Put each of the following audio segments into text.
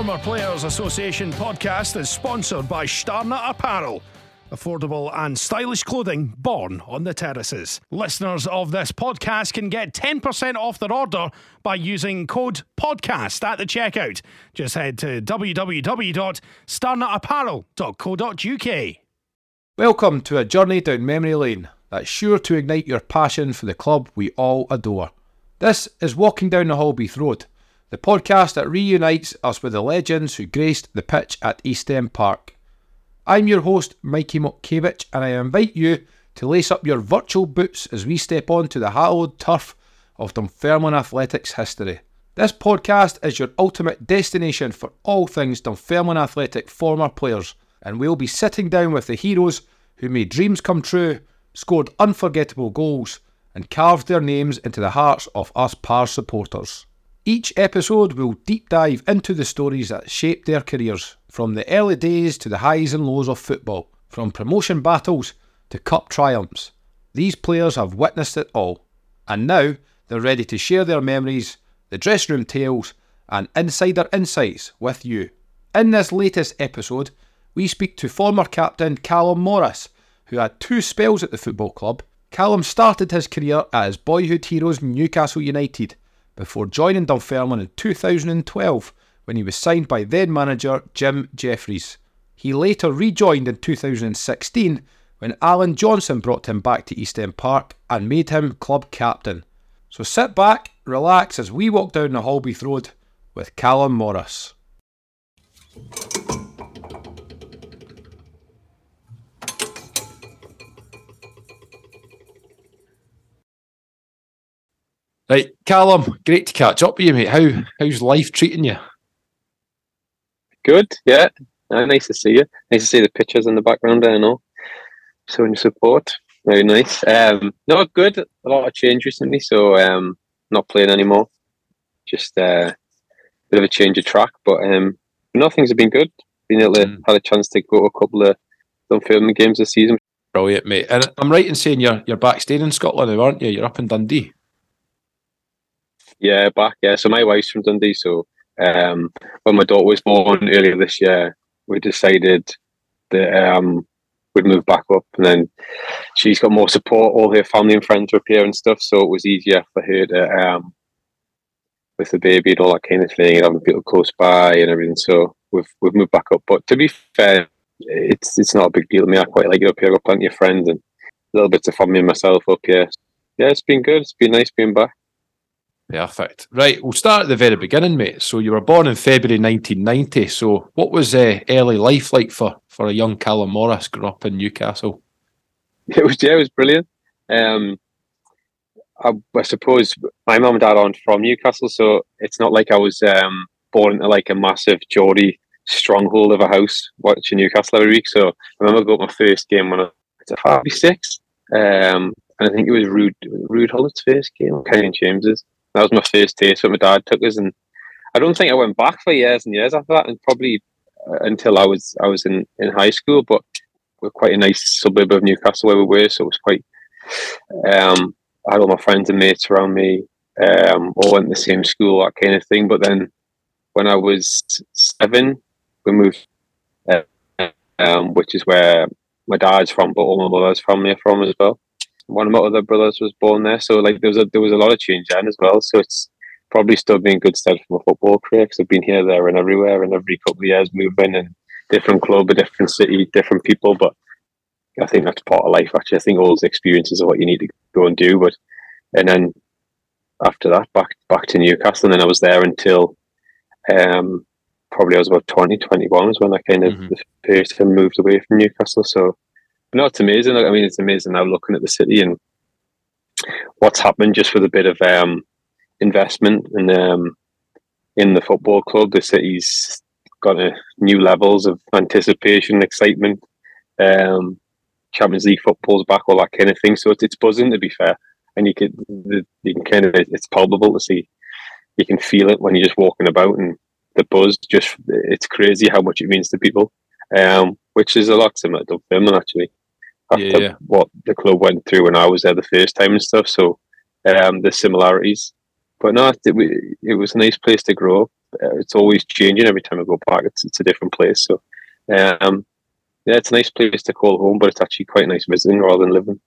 Former Players Association podcast is sponsored by Starnut Apparel. Affordable and stylish clothing born on the terraces. Listeners of this podcast can get 10% off their order by using code PODCAST at the checkout. Just head to www.starnutapparel.co.uk. Welcome to a journey down memory lane that's sure to ignite your passion for the club we all adore. This is Walking Down the Halbeath Road, the podcast that reunites us with the legends who graced the pitch at East End Park. I'm your host, Mikey Mokkiewicz, and I invite you to lace up your virtual boots as we step onto the hallowed turf of Dunfermline Athletics history. This podcast is your ultimate destination for all things Dunfermline Athletic former players, and we'll be sitting down with the heroes who made dreams come true, scored unforgettable goals, and carved their names into the hearts of us Par supporters. Each episode will deep dive into the stories that shaped their careers, from the early days to the highs and lows of football, from promotion battles to cup triumphs. These players have witnessed it all, and now they're ready to share their memories, the dressing room tales, and insider insights with you. In this latest episode, we speak to former captain Callum Morris, who had two spells at the football club. Callum started his career at his boyhood heroes Newcastle United before joining Dunfermline in 2012 when he was signed by then manager Jim Jeffries. He later rejoined in 2016 when Alan Johnson brought him back to East End Park and made him club captain. So sit back, relax as we walk down the Halbeath Road with Callum Morris. Right, Callum, great to catch up with you, mate. How how's life treating you? Good, yeah. Uh, nice to see you. Nice to see the pictures in the background there, I know. Showing your support. Very nice. Um, no, good. A lot of change recently, so um, not playing anymore. Just a uh, bit of a change of track, but um, no, things have been good. Been able to mm. had a chance to go to a couple of Dunfermline games this season. Brilliant, mate. And I'm right in saying you're you're back staying in Scotland now, aren't you? You're up in Dundee. Yeah, back. Yeah. So my wife's from Dundee. So um, when my daughter was born earlier this year, we decided that um, we'd move back up, and then she's got more support. All her family and friends are up here and stuff, so it was easier for her to um, with the baby and all that kind of thing, and having people close by and everything. So we've we've moved back up. But to be fair, it's it's not a big deal to me. I quite like it up here. I've got plenty of friends and a little bits of family myself up here. Yeah, it's been good. It's been nice being back. Perfect. Right, we'll start at the very beginning, mate. So you were born in February 1990. So what was uh, early life like for, for a young Callum Morris growing up in Newcastle? It was yeah, it was brilliant. Um, I, I, suppose my mum and dad aren't from Newcastle, so it's not like I was um, born into like a massive Geordie stronghold of a house watching Newcastle every week. So I remember going my first game when I was five six, um, and I think it was Rude Rude Hull's first game, Kenyon James's that was my first taste. What my dad took us, and I don't think I went back for years and years after that, and probably uh, until I was I was in, in high school. But we're quite a nice suburb of Newcastle where we were, so it was quite. Um, I had all my friends and mates around me, um, all went to the same school, that kind of thing. But then, when I was seven, we moved, uh, um, which is where my dad's from, but all my mother's family are from as well one of my other brothers was born there, so like there was a there was a lot of change then as well. So it's probably still been good stead for my football career because I've been here, there, and everywhere, and every couple of years moving and different club, a different city, different people. But I think that's part of life. Actually, I think all those experiences are what you need to go and do. But and then after that, back back to Newcastle, and then I was there until um, probably I was about 20, 21 was when I kind of mm-hmm. the person moved away from Newcastle. So no, it's amazing. I mean, it's amazing now looking at the city and what's happened just with a bit of um, investment and um, in the football club. The city's got a new levels of anticipation, excitement. Um, Champions League football's back, all that kind of thing. So it's, it's buzzing to be fair, and you can you can kind of it's palpable to see. You can feel it when you're just walking about, and the buzz just it's crazy how much it means to people. Um, which is a lot similar to Dunfermline actually. After Yeah. what the club went through when I was there the first time and stuff. So um, the similarities. But no, it, it was a nice place to grow up. Uh, it's always changing every time I go back. It's it's a different place. So um, yeah, it's a nice place to call home, but it's actually quite nice visiting rather than living.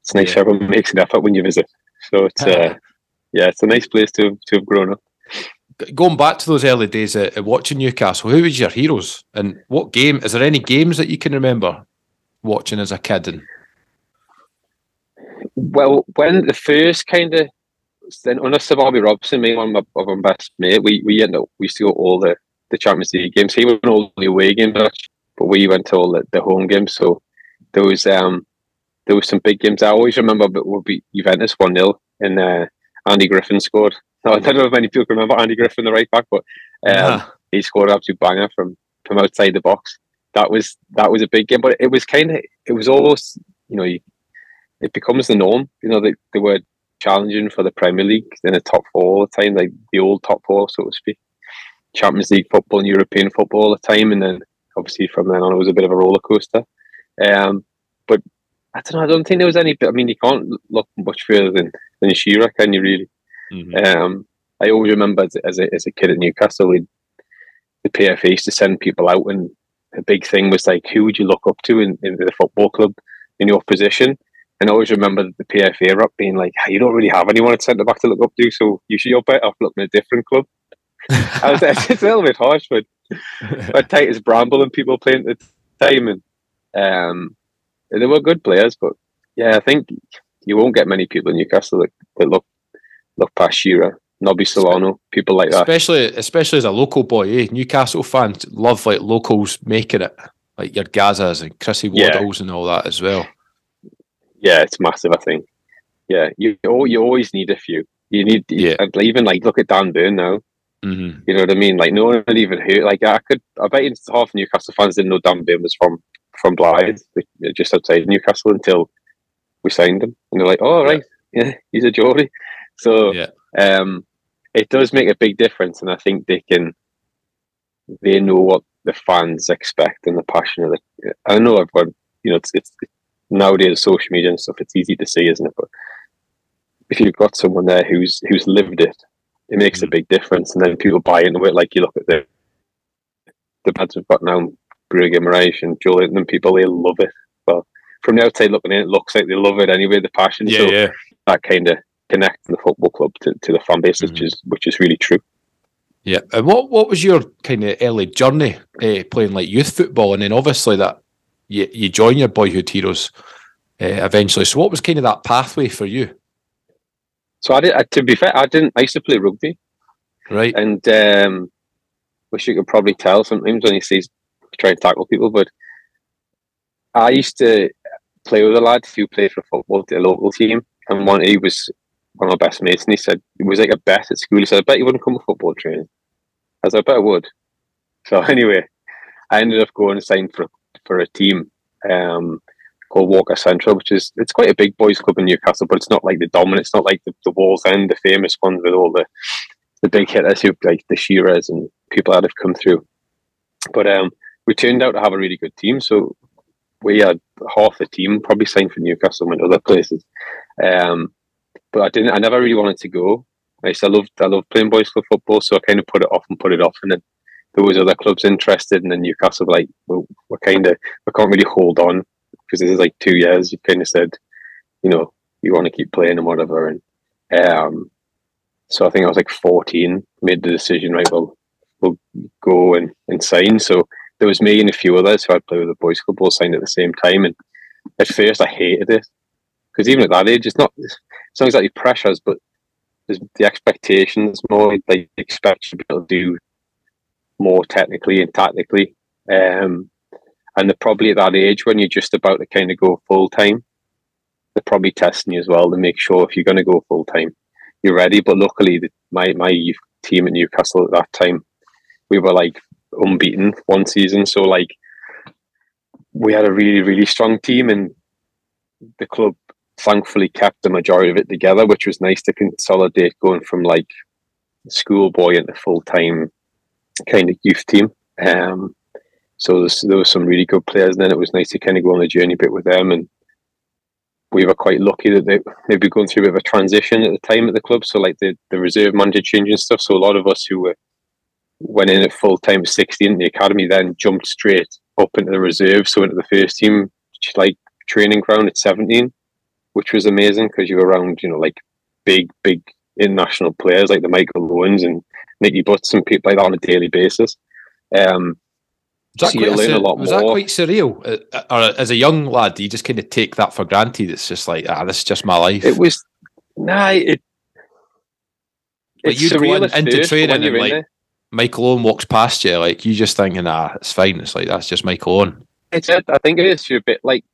It's nice Yeah. everyone makes an effort when you visit. So it's uh, yeah, it's a nice place to to have grown up. Going back to those early days at, at watching Newcastle, who was your heroes, and what game? Is there any games that you can remember watching as a kid? And Well, when the first kind of then under Sir Bobby Robson, me and one of my, of my best mate, we we ended up we used to go all the the Champions League games. He went all the away games, but we went to all the, the home games. So there was um there was some big games. I always remember that would be Juventus one 0 and uh, Andy Griffin scored. I don't know if many people can remember Andy Griffin, the right back, but um, Ah, he scored an absolute banger from from outside the box. That was that was a big game, but it was kind of it was almost you know you, it becomes the norm. You know they, they were challenging for the Premier League in the top four all the time, like the old top four, so to speak. Champions League football and European football all the time, and then obviously from then on it was a bit of a roller coaster. Um, but I don't know. I don't think there was any. I mean, you can't look much further than than Shearer, can you? Really? mhm. Um, I always remember as, as, a, as a kid at Newcastle, we'd, the PFA used to send people out, and the big thing was like, who would you look up to in, in the football club in your position? And I always remember the PFA rep being like, hey, you don't really have anyone at centre back to look up to, so you should, you're better off looking at a different club. I was, it's a little bit harsh, but but Titus Bramble and people playing at the time, and um, they were good players. But yeah, I think you won't get many people in Newcastle that, that look look past Shearer, Nobby Solano, people like that. especially especially as a local boy, eh? Newcastle fans love like locals making it, like your Gazas and Chrissy Yeah. And all that as well. Yeah, it's massive. I think. Yeah, you you always need a few. You need Yeah. even like look at Dan Burn now. hmm You know what I mean? Like no one even heard. Like I could. I bet half Newcastle fans didn't know Dan Burn was from from Blyth, just outside Newcastle until we signed him, and they're like, "Oh right, yeah, he's a Geordie." So Yeah. Um, it does make a big difference, and I think they can. They know what the fans expect and the passion of the. I know everyone. You know, it's it's nowadays social media and stuff. It's easy to see, isn't it? But if you've got someone there who's who's lived it, it makes a big difference, and then people buy into it. Like you look at the the lads we've got now, Brugge, Moraes, and Julian, and people they love it. Well, from the outside looking in, it looks like they love it anyway. The passion, Yeah, so yeah. that kind of connects the football club to, to the fan base, which Mhm. is which is really true. Yeah. And what what was your kind of early journey uh, playing like youth football, and then obviously that you you join your boyhood heroes uh, eventually. So what was kind of that pathway for you, So I did. I, to be fair, I didn't. I used to play rugby, right? and um, which you could probably tell sometimes when you see try and tackle people. But I used to play with a lad who played for football, the local team, and one he was one of my best mates, and he said was like a bet at school. He said, "I bet you wouldn't come to football training." I said, "I bet I would." So anyway, I ended up going and signed for for a team um, called Walker Central, which is it's quite a big boys club in Newcastle, but it's not like the dominant. It's not like the, the Wallsend, the famous one with all the the big hitters who like the Shearers and people that have come through. But um, we turned out to have a really good team. So we had half the team probably signed for Newcastle and other places. Um, but I didn't. I never really wanted to go. I used to love. I love playing boys club football, so I kind of put it off and put it off, and then there was other clubs interested, and then Newcastle like, well, we're kind of we can't really hold on because this is like two years. You kind of said, you know, you want to keep playing and whatever, and um, so I think I was like 14, made the decision, right, well, we'll go and, and sign. So there was me and a few others who I'd play with the boys club all signed at the same time. And at first I hated it because even at that age, it's not, it's not exactly pressures, but there's the expectations more they expect you to be able to do more technically and tactically. Um, and they're probably at that age when you're just about to kind of go full time. they're probably testing you as well to make sure if you're going to go full time, you're ready. But luckily, the, my my youth team at Newcastle at that time, we were like unbeaten one season, so like we had a really really strong team, and the club thankfully kept the majority of it together, which was nice to consolidate going from like schoolboy into full time kind of youth team. Um, so there was some really good players. And then it was nice to kind of go on the journey a bit with them and we were quite lucky that they maybe going through a bit of a transition at the time at the club. So like the, the reserve manager changing stuff. So a lot of us who were went in at full time at 16 in the academy then jumped straight up into the reserve, so into the first team, like training ground at 17, which was amazing because you were around, you know, like big, big international players like the Michael Owens and Nicky Butts and people like that on a daily basis. Um, was that, quite, a, was that quite surreal? Uh, uh, or as a young lad, you just kind of take that for granted? It's just like, ah, this is just my life. It was, nah, it. But you go in, into training and like there. Michael Owen walks past you, like you just thinking, ah, it's fine. It's like that's just Michael Owen. It's I think it is. A bit like,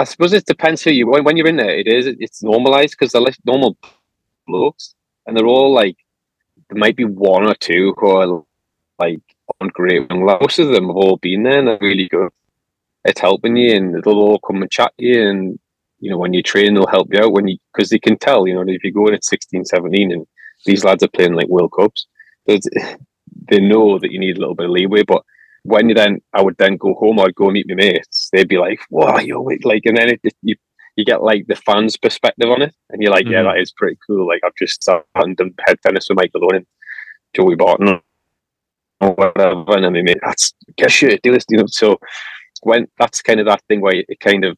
I suppose it depends who you. When, when you're in there, it is. It's normalized because they're like normal blokes, and they're all like, there might be one or two who are like aren't great. Most of them have all been there and they're really good. It's helping you and they'll all come and chat you and you know when you train they'll help you out when you because they can tell you know if you're going at 16 17 and these lads are playing like world cups they know that you need a little bit of leeway but when you then I would then go home I'd go meet my mates they'd be like wow you're like and then it, you you get like the fans perspective on it and you're like mm-hmm. yeah that is pretty cool like I've just sat and done head tennis with Michael Owen and Joey Barton or whatever. And I mean, that's get shit, do this, you know. So when that's kind of that thing where it kind of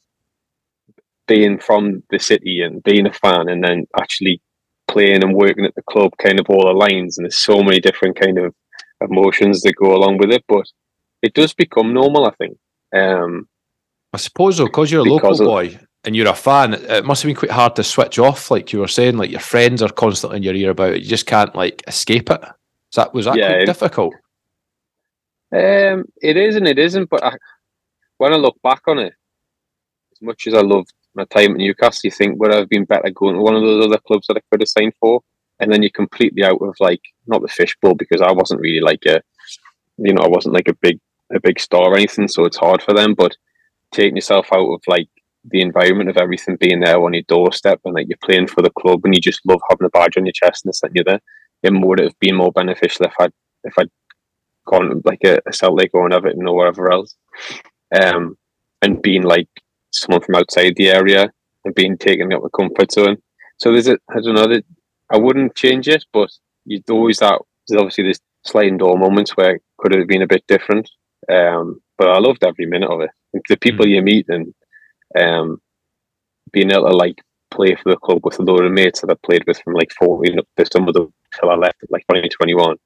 being from the city and being a fan and then actually playing and working at the club kind of all aligns and there's so many different kind of emotions that go along with it. But it does become normal, I think. Um, I suppose though, because you're a local boy and you're a fan, it must have been quite hard to switch off, like you were saying, like your friends are constantly in your ear about it. You just can't like escape it. Is that was that yeah, quite difficult? Um, it is and it isn't. But I, when I look back on it, as much as I loved my time at Newcastle, you think would I have been better going to one of those other clubs that I could have signed for? And then you're completely out of like not the fishbowl because I wasn't really like a, you know, I wasn't like a big a big star or anything, so it's hard for them. But taking yourself out of like the environment of everything being there on your doorstep and like you're playing for the club and you just love having a badge on your chest and sending you're there, it would have been more beneficial if I'd if I'd gone like a, a Celtic or an Everton or wherever else, um, and being like someone from outside the area and being taken out of comfort zone. So there's a I don't know that I wouldn't change it, but you'd always that there's obviously this sliding door moments where it could have been a bit different. Um, but I loved every minute of it. the people mm. you meet and um, being able to like play for the club with a load of mates that I played with from like 14 up to some of the till I left like 2021.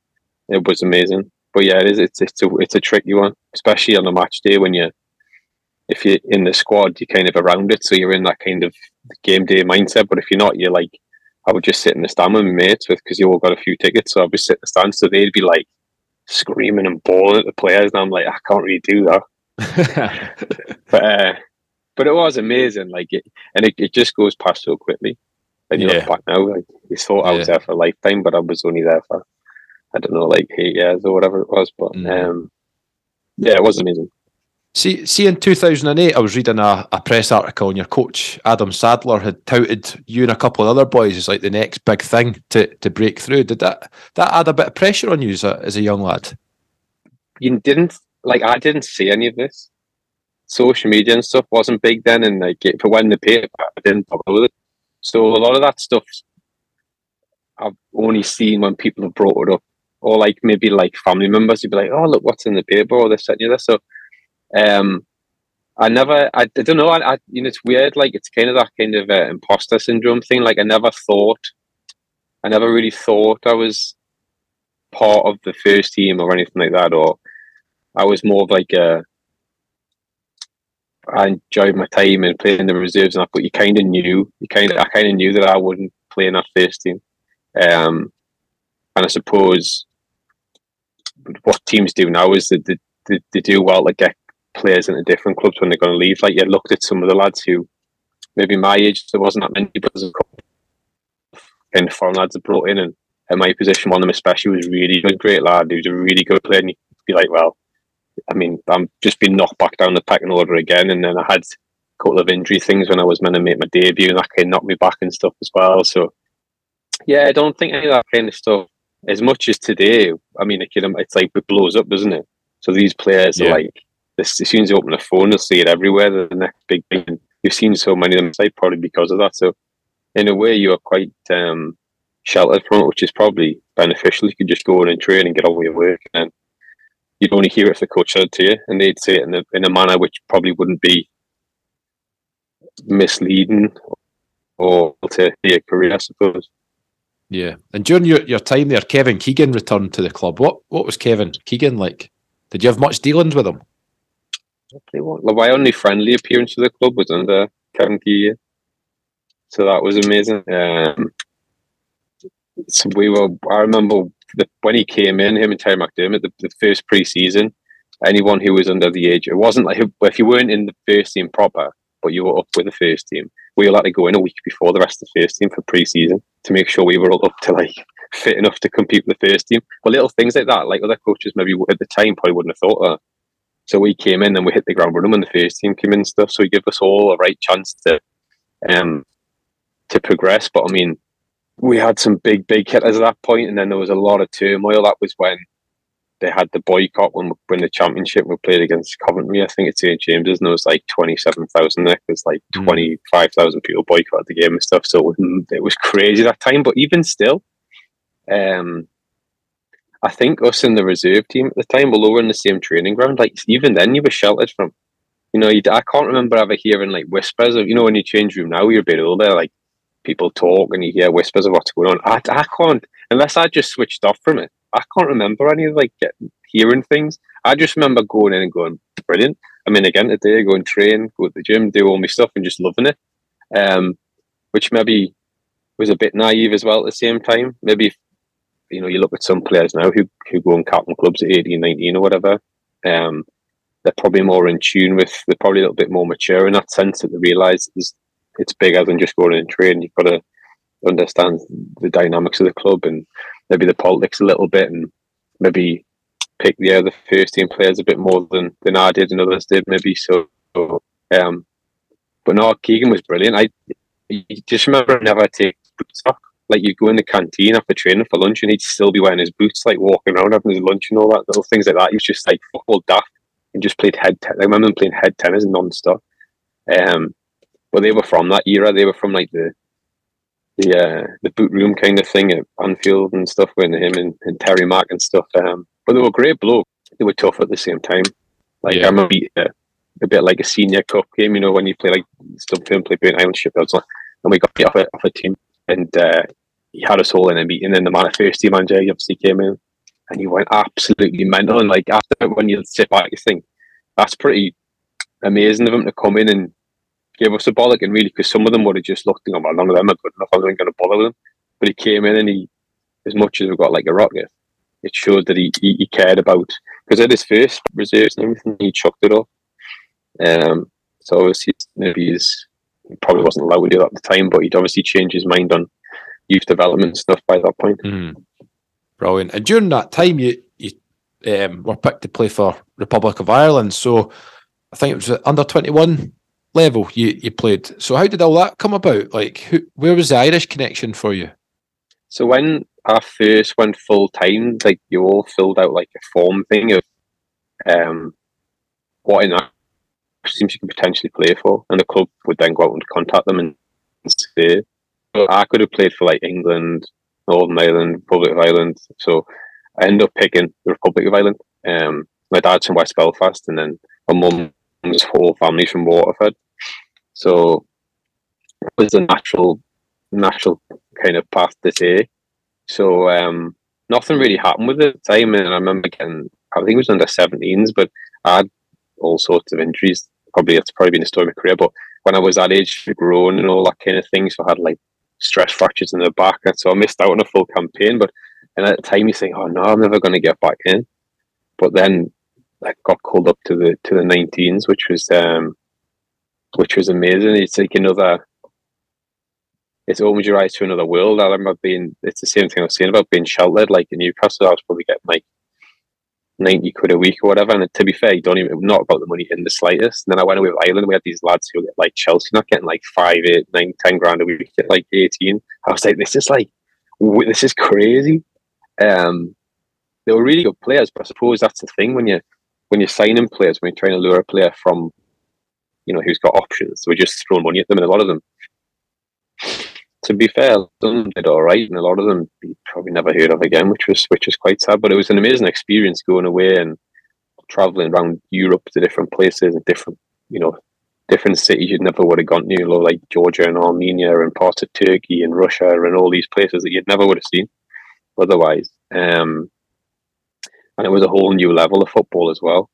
It was amazing but yeah, it is. It's it's a it's a tricky one, especially on a match day when you if you're in the squad, you're kind of around it, so you're in that kind of game day mindset. But if you're not, you're like, I would just sit in the stand with my mates with because you all got a few tickets, so I'd be sitting in the stand, so they'd be like screaming and bawling at the players, and I'm like, I can't really do that. but uh, but it was amazing, like it, and it, it just goes past so quickly. And you yeah. look back now, like you thought I was there for a lifetime, but I was only there for I don't know, like eight years or whatever it was. But mm. um, yeah, it was amazing. See, see, in 2008, I was reading a, a press article, and your coach, Adam Sadler, had touted you and a couple of other boys as like the next big thing to, to break through. Did that that add a bit of pressure on you as a, as a young lad? You didn't, like, I didn't see any of this. Social media and stuff wasn't big then, and like, for when the paper, I didn't bother with it. So a lot of that stuff I've only seen when people have brought it up or like maybe like family members, you'd be like, "Oh, look, what's in the paper?" or this, and you this. So, um, I never, I, I don't know, I, I, you know, it's weird. Like it's kind of that kind of uh, imposter syndrome thing. Like I never thought, I never really thought I was part of the first team or anything like that. Or I was more of like a, I enjoyed my time and playing the reserves and that. But you kind of knew, you kind of, I kind of knew that I wouldn't play in that first team. Um, and I suppose what teams do now is that they, they, they do well to get players into different clubs when they're going to leave. Like you looked at some of the lads who maybe my age there wasn't that many, but there's a couple of foreign lads that brought in, and in my position, one of them especially was really good, great lad. He was a really good player, and you'd be like, well, I mean, I'm just being knocked back down the pecking order again, and then I had a couple of injury things when I was meant to make my debut, and that kind of knocked me back and stuff as well. So, yeah, I don't think any of that kind of stuff. As much as today, I mean, it can, it's like it blows up, doesn't it? So these players yeah. are like, this, as soon as you open a phone, you'll see it everywhere. The next big thing. You've seen so many of them say probably because of that. So, in a way, you are quite um, sheltered from it, which is probably beneficial. You could just go in and train and get on with your work, and you'd only hear it if the coach said to you, and they'd say it in a, in a manner which probably wouldn't be misleading or to your career, I suppose. Yeah, and during your, your time there, Kevin Keegan returned to the club. What what was Kevin Keegan like? Did you have much dealings with him? My only friendly appearance to the club was under Kevin Keegan, so that was amazing. Um, so we were. I remember the, when he came in, him and Terry McDermott, the, the first pre-season. Anyone who was under the age, it wasn't like if you weren't in the first team proper, but you were up with the first team. We were allowed to go in a week before the rest of the first team for pre-season to make sure we were all up to like fit enough to compete with the first team. But little things like that, like other coaches maybe at the time probably wouldn't have thought that. So we came in and we hit the ground running when the first team came in and stuff. So he gave us all a right chance to um to progress. But I mean, we had some big, big hitters at that point, and then there was a lot of turmoil. That was when they had the boycott when we win the championship. We played against Coventry, I think, it's St James's, and there was like twenty seven thousand there. There's like mm. twenty five thousand people boycotted the game and stuff. So it was crazy that time. But even still, um, I think us in the reserve team at the time, although we are in the same training ground, like even then you were sheltered from. You know, I can't remember ever hearing like whispers of you know when you change room now you're a bit older, like people talk and you hear whispers of what's going on. I, I can't, unless I just switched off from it, I can't remember any of like getting, hearing things. I just remember going in and going, brilliant. I mean, again, today, go and train, go to the gym, do all my stuff and just loving it. Um, which maybe was a bit naive as well at the same time. Maybe, you know, you look at some players now who, who go and captain clubs at 18, 19 or whatever. Um, they're probably more in tune with, they're probably a little bit more mature in that sense that they realise it's bigger than just going and training. You've got to understand the dynamics of the club and maybe the politics a little bit, and maybe pick the other first team players a bit more than than I did and others did maybe. So, um, but no, Keegan was brilliant. I just remember never take boots off. Like you'd go in the canteen after training for lunch, and he'd still be wearing his boots, like walking around having his lunch and all that little things like that. He was just like football daft and just played head. Te- I remember him playing head tennis non-stop. Um, but they were from that era. They were from like the the uh, the boot room kind of thing at Anfield and stuff with him and, and Terry Mac and stuff. Um, but they were great blokes. They were tough at the same time. Like yeah. I remember uh, a bit like a senior cup game, you know, when you play like something play Burntisland Shipyards, and we got off a, off a team, and uh, he had us all in a meeting. And the man, first team manager, he obviously came in, and he went absolutely mental. And like after when you sit back, you think that's pretty amazing of him to come in and give us a bollock, and really, because some of them would have just looked, and well, none of them are good enough. I wasn't going to bother with them. But he came in, and he, as much as we got like a rocket, it showed that he, he, he cared about because at his first reserves and everything, he chucked it off. Um, so obviously, maybe probably wasn't allowed to do that at the time, but he'd obviously changed his mind on youth development stuff by that point. Mm. Brilliant. And during that time, you you um, were picked to play for Republic of Ireland. So I think it was under twenty one level you, you played. So how did all that come about? Like, who, where was the Irish connection for you? So when I first went full time, like you all filled out like a form thing of um, what in that teams you could potentially play for, and the club would then go out and contact them and say. So I could have played for like England, Northern Ireland, Republic of Ireland. So I ended up picking the Republic of Ireland. Um, my dad's from West Belfast, and then my mum's whole family's from Waterford. So it was a natural, natural kind of path to take. So um, nothing really happened with the time, and I remember getting, I think it was under 17s, but I had all sorts of injuries. Probably it's probably been a story of my career, but when I was that age, grown and all that kind of thing, so I had like stress fractures in the back, and so I missed out on a full campaign. But and at the time, you think, "Oh no, I'm never going to get back in." But then I got called up to the to the 19s, which was um, which was amazing. It's like another It's opens your eyes to another world. I remember being, it's the same thing I was saying about being sheltered. Like in Newcastle, I was probably getting like 90 quid a week or whatever. And to be fair, you don't even, not about the money in the slightest. And then I went away with Ireland. We had these lads who get like Chelsea, not getting like five, eight, nine, 10 grand a week, get like 18. I was like, this is like, this is crazy. Um, they were really good players, but I suppose that's the thing when you when you're signing players, when you're trying to lure a player from, you know, who's got options, we're just throwing money at them, and a lot of them, to be fair, some did all right, and a lot of them you probably never heard of again, which was which was quite sad. But it was an amazing experience going away and traveling around Europe to different places and different, you know, different cities you'd never would have gone to, you know, like Georgia and Armenia and parts of Turkey and Russia and all these places that you'd never would have seen otherwise. Um, and it was a whole new level of football as well,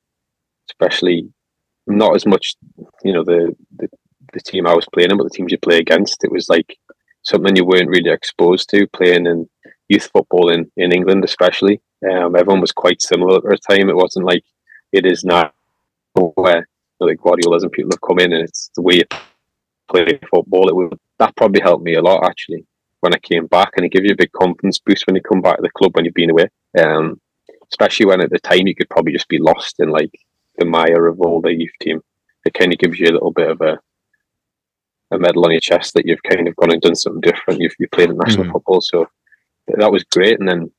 especially not as much, you know, the, the, the team I was playing in, but the teams you play against. It was like something you weren't really exposed to playing in youth football in, in England, especially. Um, everyone was quite similar at the time. It wasn't like it is now, where like Guardiola's and people have come in and it's the way you play football. It would that probably helped me a lot actually when I came back, and it gives you a big confidence boost when you come back to the club when you've been away. Um, especially when at the time you could probably just be lost in like the mire of all the youth team. It kind of gives you a little bit of a a medal on your chest that you've kind of gone and done something different. You've you played in national mm-hmm. football, so that was great. And then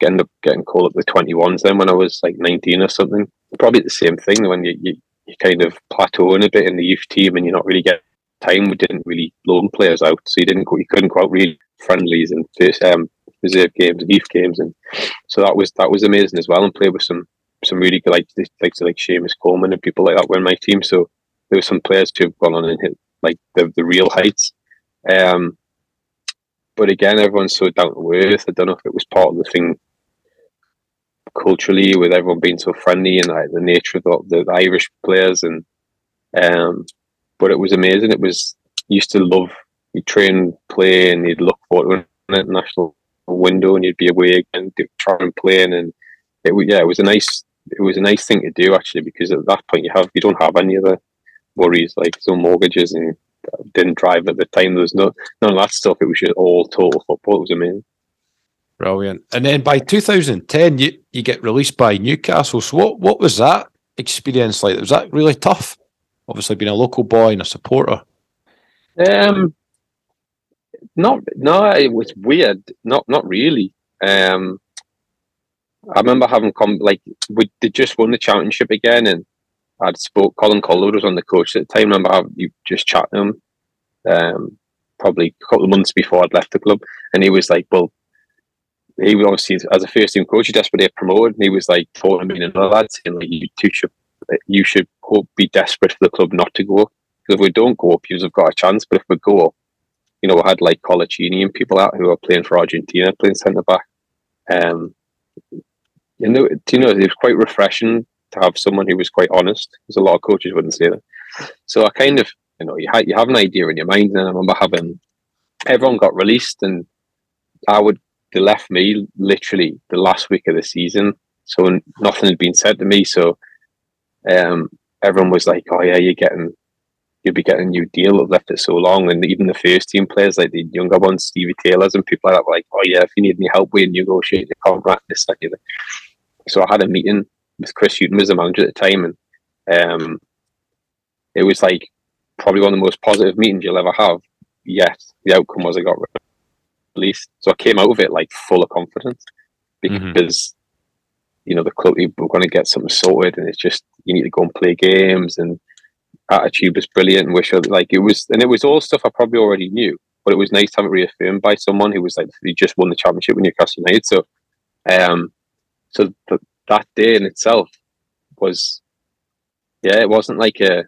getting up getting called up the twenty ones then when I was like nineteen or something. Probably the same thing when you, you you kind of plateauing a bit in the youth team and you're not really getting time. We didn't really loan players out, so you didn't you couldn't quite out really friendlies and um, reserve games, youth games, and so that was that was amazing as well. And played with some some really good like like like Seamus Coleman and people like that were in my team. So there were some players who've gone on and hit like the the real heights. Um, but again, everyone's so down to earth. I don't know if it was part of the thing culturally with everyone being so friendly and like, the nature of the, the, Irish players and um, but it was amazing. It was used to love you train, play, and you'd look forward to an international window, and you'd be away again, try and playing, and it yeah, it was a nice it was a nice thing to do actually because at that point you have you don't have any other worries like no mortgages and didn't drive at the time. There was no none of that stuff. It was just all total football. It was amazing. Brilliant. And then by 2010, you, you get released by Newcastle. So what what was that experience like? Was that really tough? Obviously, being a local boy and a supporter. Um, not no, it was weird. Not not really. Um, I remember having come like we they just won the championship again, and I'd spoke. Colin Calderwood was on the coach at the time. I remember you just chat to him, um, probably a couple of months before I'd left the club, and he was like, "Well, he was obviously as a first team coach, he desperately promoted, and he was like, "For me and another lad saying like you two should you should be desperate for the club not to go because if we don't go up, you've got a chance, but if we go up." you know, we had like Coloccini and people out who were playing for Argentina, playing centre back. Um, you know, you know, it was quite refreshing to have someone who was quite honest, because a lot of coaches wouldn't say that. So I kind of, you know, you, ha- you have an idea in your mind, and I remember having everyone got released, and I would they left me literally the last week of the season, so nothing had been said to me. So um, everyone was like, "Oh yeah, you're getting you'll be getting a new deal. I've left it so long. And even the first team players, like the younger ones, Stevie Taylors and people like that, were like, oh, yeah, if you need any help, we negotiate the contract, this, that, the So I had a meeting with Chris Hughton, was the manager at the time. And um, it was like probably one of the most positive meetings you'll ever have. Yet the outcome was I got released. So I came out of it like full of confidence mm-hmm. because. Mm-hmm. You know the club. We're going to get something sorted, and it's just you need to go and play games, and attitude was brilliant and wish like it was and it was all stuff I probably already knew, but it was nice to have it reaffirmed by someone who was like he just won the championship with Newcastle United. So um so th- that day in itself was yeah, it wasn't like a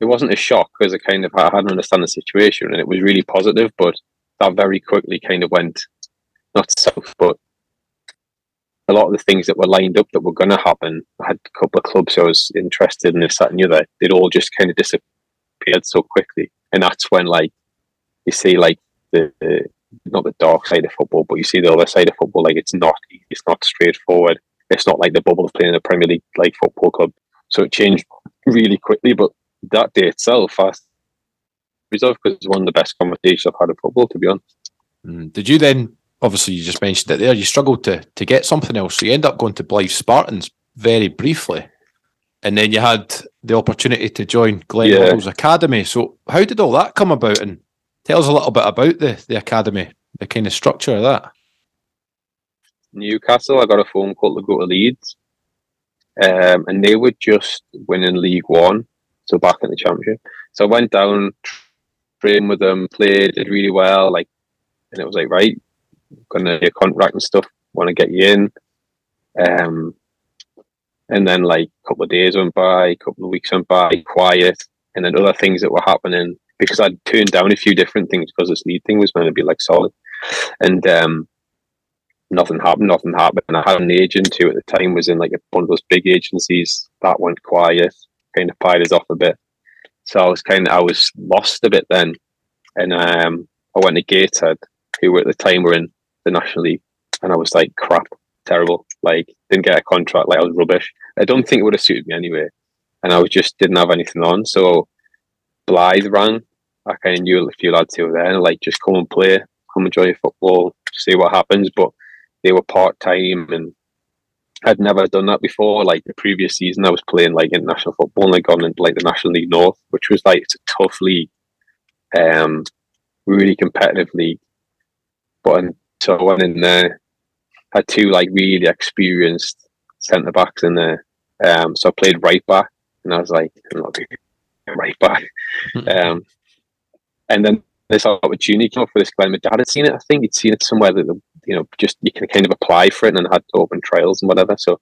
it wasn't a shock because I kind of I hadn't understand the situation and it was really positive, but that very quickly kind of went not south, but a lot of the things that were lined up that were going to happen, I had a couple of clubs I was interested in this, that, and the other. They'd all just kind of disappeared so quickly, and that's when like you see like the, the not the dark side of football, but you see the other side of football. Like it's not it's not straightforward. It's not like the bubble of playing in a Premier League like football club. So it changed really quickly. But that day itself, I of because it's one of the best conversations I've had in football, to be honest. Mm. Did you then? Obviously, you just mentioned it there. You struggled to to get something else, so you end up going to Blyth Spartans very briefly, and then you had the opportunity to join Glenn Yeah. Hoddle's academy. So, how did all that come about? And tell us a little bit about the the academy, the kind of structure of that. Newcastle, I got a phone call to go to Leeds, um, and they were just winning League One, so back in the Championship. So I went down, trained with them, played, did really well, like, and it was like, right, gonna get a contract and stuff, want to get you in. Um, and then like a couple of days went by, a couple of weeks went by, quiet, and then other things that were happening because I'd turned down a few different things because this lead thing was going to be like solid, and um, nothing happened, nothing happened. And I had an agent who at the time was in like one of those big agencies that went quiet, kind of pied us off a bit. So I was kind of I was lost a bit then, and um, I went to Gateshead, who at the time were in the National League, and I was like, crap, terrible. Like didn't get a contract, like I was rubbish. I don't think it would have suited me anyway, and I was just didn't have anything on. So Blyth rang. I kind of knew a few lads who were there, like just come and play, come enjoy your football, see what happens. But they were part time, and I'd never done that before. Like the previous season, I was playing like international football, and I'd gone into like the National League North, which was like it's a tough league, um, really competitive league. But and so I went in there, had two like really experienced centre backs in there. Um, so I played right back, and I was like, I'm not doing right back. Um, and then this opportunity came up for this guy. My dad had seen it. I think he'd seen it somewhere that the, you know just you can kind of apply for it and had open trials and whatever. So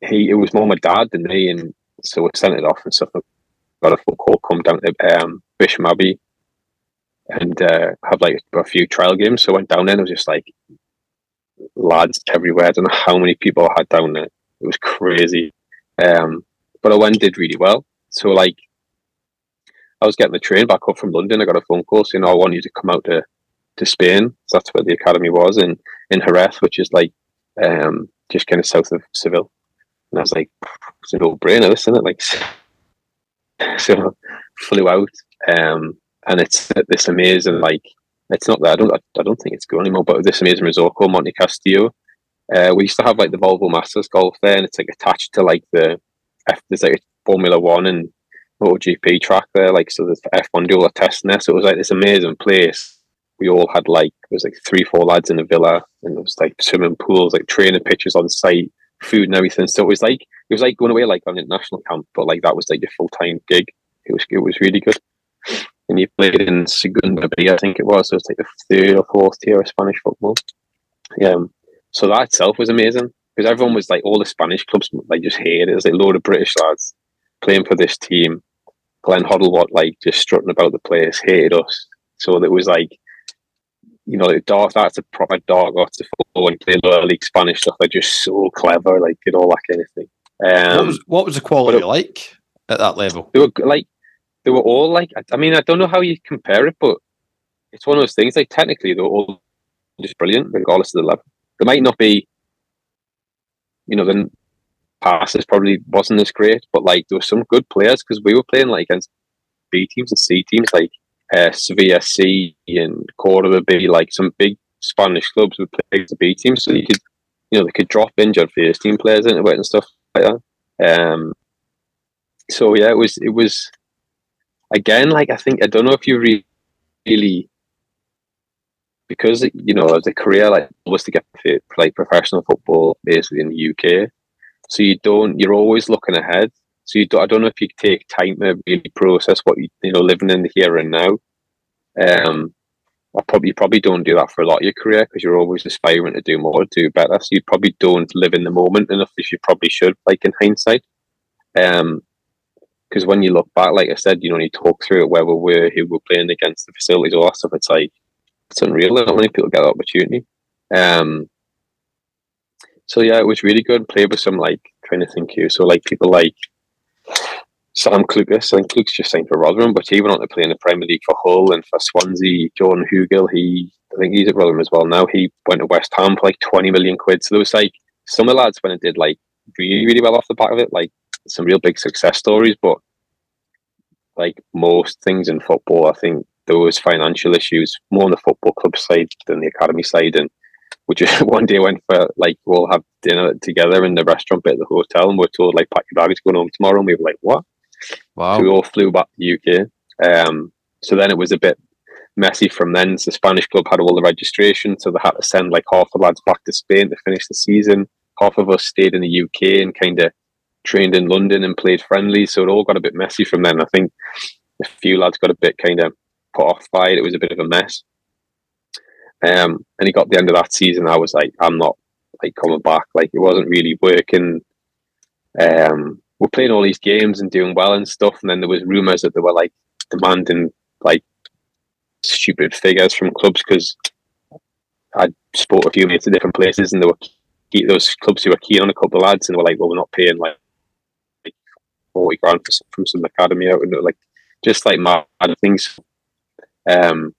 he it was more my dad than me, and so we sent it off and stuff. Got a phone call, come down to um, Bisham Abbey and uh, have like a few trial games. So I went down there and it was just like lads everywhere. I don't know how many people I had down there. It was crazy. Um, but I went and did really well. So like I was getting the train back up from London. I got a phone call saying, oh, I want you to come out to, to Spain. So that's where the academy was in, in Jerez, which is like um, just kind of south of Seville. And I was like, it's a no brainer, isn't it? Like, so flew out. Um, and it's this amazing, like, it's not that I don't, I don't think it's going anymore, but this amazing resort called Montecastillo. Uh, we used to have like the Volvo Masters golf there, and it's like attached to like the F, there's like Formula One and MotoGP track there, like so the F1 do all the testing there. So it was like this amazing place. We all had like it was like three, four lads in a villa, and it was like swimming pools, like training pitches on site, food and everything. So it was like it was like going away like on international camp, but like that was like your full time gig. It was it was really good. And you played in Segunda B, I think it was. So it's like the third or fourth tier of Spanish football. Yeah. Um, so that itself was amazing because everyone was like all the Spanish clubs like just hated it. Was like a load of British lads playing for this team. Glenn Hoddle what like just strutting about the place, hated us. So it was like you know, like dark that's a proper dark football and play lower league Spanish stuff. They're just so clever, like did all that kind of thing. Um, what was what was the quality it- like at that level? they were like they were all like I- I mean I don't know how you compare it, but it's one of those things. Like technically, they were all just brilliant, regardless of the level. They might not be, you know, the passes probably wasn't as great, but like there were some good players because we were playing like against B teams and C teams, like uh, Sevilla C and Cordoba B, like some big Spanish clubs would play the B teams, so you could, you know, they could drop injured first team players into it and stuff like that. Um, so yeah, it was it was again like I think I don't know if you re- really because you know as a career like was to get like professional football basically in the UK, so you don't you're always looking ahead. So you don't, I don't know if you take time to really process what you you know living in the here and now. Um, I probably you probably don't do that for a lot of your career because you're always aspiring to do more, do better. So you probably don't live in the moment enough as you probably should, like in hindsight. Um, because when you look back, like I said, you know, you talk through it, where we were, who we're playing against, the facilities, all that stuff, it's like it's unreal. Not many people get that opportunity. Um, so yeah, it was really good. Played with some like trying to think here. So like people like Sam Clucas. I think Clucas just signed for Rotherham, but he went on to play in the Premier League for Hull and for Swansea. John Hugill, he I think he's at Rotherham as well now. He went to West Ham for like twenty million quid. So there was like some of the lads when it did like really really well off the back of it, like some real big success stories. But like most things in football, I think there was financial issues more on the football club side than the academy side. And we just one day went for like we'll have dinner together in the restaurant bit at the hotel, and we're told like pack your bags going home tomorrow, and we were like, what? Wow. So we all flew back to UK. Um, so then it was a bit messy from then. So the Spanish club had all the registration, so they had to send like half the lads back to Spain to finish the season. Half of us stayed in the UK and kind of trained in London and played friendly. So it all got a bit messy from then. I think a few lads got a bit kind of put off by it. It was a bit of a mess. Um, and he got the end of that season. I was like, I'm not like coming back. Like it wasn't really working. Um, we're playing all these games and doing well and stuff. And then there was rumors that they were like demanding like stupid figures from clubs because I spoke a few mates in different places and they were those clubs who were keen on a couple of lads and were like, well, we're not paying like, like 40 grand for, from some academy out and like just like mad things. Um,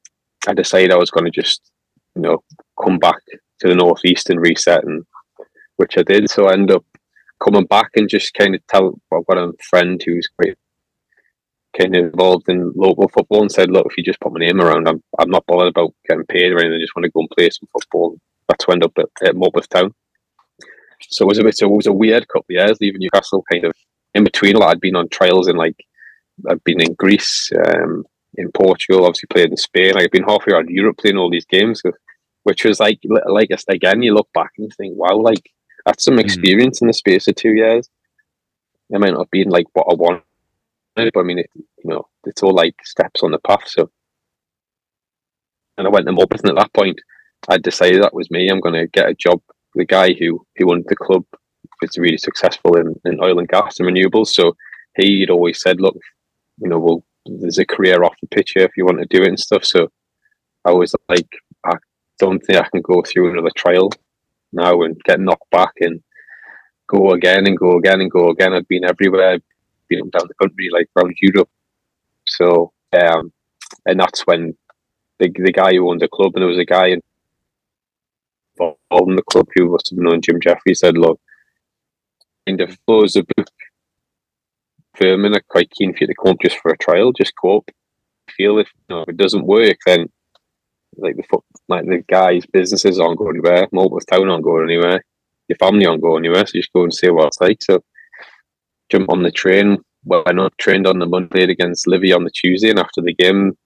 I decided I was going to just, you know, come back to the northeast and reset, and which I did. So I ended up coming back and just kind of tell. I've got a friend who's quite kind of involved in local football and said, "Look, if you just put my name around, I'm I'm not bothered about getting paid or anything. I just want to go and play some football." That's when I ended up at, at Morpeth Town. So it was a bit. So it was a weird couple of years leaving Newcastle. Kind of in between, like I'd been on trials in like I'd been in Greece, um, in Portugal, obviously played in Spain. Like I've been halfway around Europe playing all these games, which was like like again, you look back and you think, wow, like that's some hmm. experience mm. in the space of two years. It might not have been like what I wanted, but I mean, it, you know, it's all like steps on the path. So, and I went to Morpeth, and at that point, I decided that was me. I'm going to get a job. The guy who who owned the club is really successful in, in oil and gas and renewables. So he'd always said, look, you know, well, there's a career off the pitch here if you want to do it and stuff. So I was like, I don't think I can go through another trial now and get knocked back and go again and go again and go again. I've been everywhere, been down the country, like around Europe. So, um, and that's when the, the guy who owned the club, and there was a guy involved in the club who must have known Jim Jefferies, said, Look, kind of close the book firm are quite keen for you to come up just for a trial. Just go up. Feel if you know, if it doesn't work, then like the like the guys' businesses aren't going anywhere. Morpeth Town aren't going anywhere. Your family aren't going anywhere. So just go and see what it's like. So jump on the train. Well, I not trained on the Monday against Livi on the Tuesday, and after the game,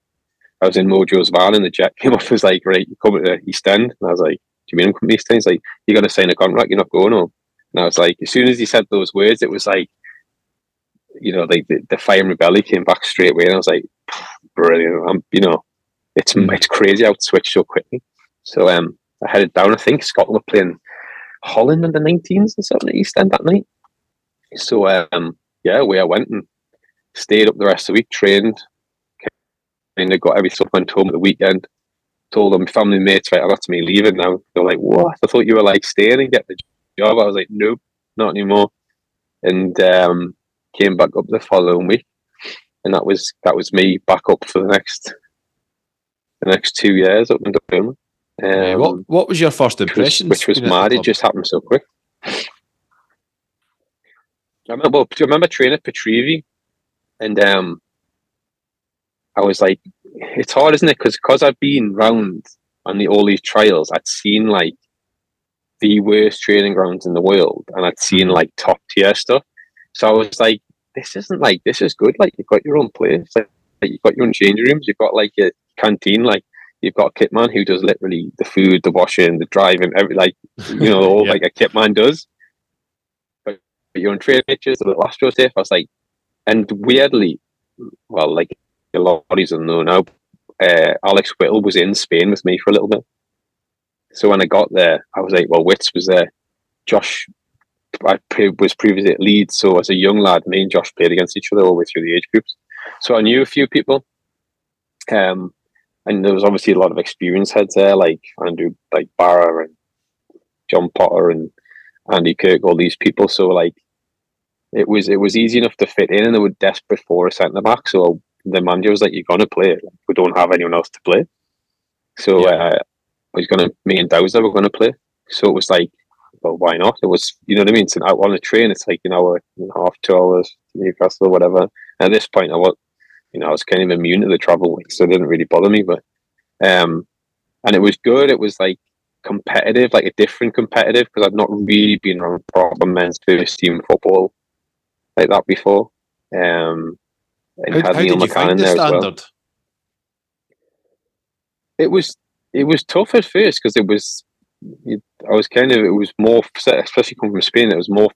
I was in Mojo's van, and the jet came off. Was like, right, you coming to East End? And I was like, do you mean I'm coming to East End? He's like, you got to sign a contract. You're not going home. And I was like, as soon as he said those words, it was like you know, like the, the fire my belly came back straight away, and I was like, brilliant. I'm, you know, it's mm. it's crazy how it switched so quickly. So um, I headed down. I think Scotland were playing Holland in the 19s or something at East End that night. So um, yeah, away I went and stayed up the rest of the week, trained, kind of got every went home at the weekend. Told them family mates, right, that's me leaving now. They're like, what? I thought you were like staying and get the job. I was like, nope, not anymore. And um, came back up the following week, and that was that was me back up for the next the next two years up in Dunfermline. Um, what what was your first impression? Which was, which was mad. It just happened so quick. I remember, well, I remember training at Pitreavie, and um, I was like, it's hard, isn't it? Because because I've been round on the all these trials, I'd seen like the worst training grounds in the world, and I'd seen like top tier stuff. So I was like, this isn't like this is good. Like you've got your own place, like, like you've got your own change rooms, you've got like a canteen, like you've got a kit man who does literally the food, the washing, the driving, every like you know, all yeah. like a kit man does. But, but you're on trade pictures, the little Astro safe. I was like, and weirdly, well, like a lot of know now. Uh, Alex Whittle was in Spain with me for a little bit. So when I got there, I was like, well, Wits was there. Josh I was previously at Leeds, so as a young lad, me and Josh played against each other all the way through the age groups. So I knew a few people, um, and there was obviously a lot of experience heads there, like Andrew, like Barra and John Potter and Andy Kirk, all these people. So like, it was it was easy enough to fit in, and they were desperate for a centre back. So the manager was like, "You're gonna play. We don't have anyone else to play." So yeah. uh, I was gonna me and Dowser were gonna play. So it was like well, why not? It was, you know what I mean? So out on a train, it's like an hour and a half, two hours to Newcastle or whatever. And at this point, I was, you know, I was kind of immune to the travel, like, so it didn't really bother me. But um, and it was good. It was like competitive, like a different competitive, because I've not really been around proper men's first team football like that before. Um, and how, how did you find the standard? Well. It was it was tough at first because it was I was kind of it was more especially coming from Spain. It was more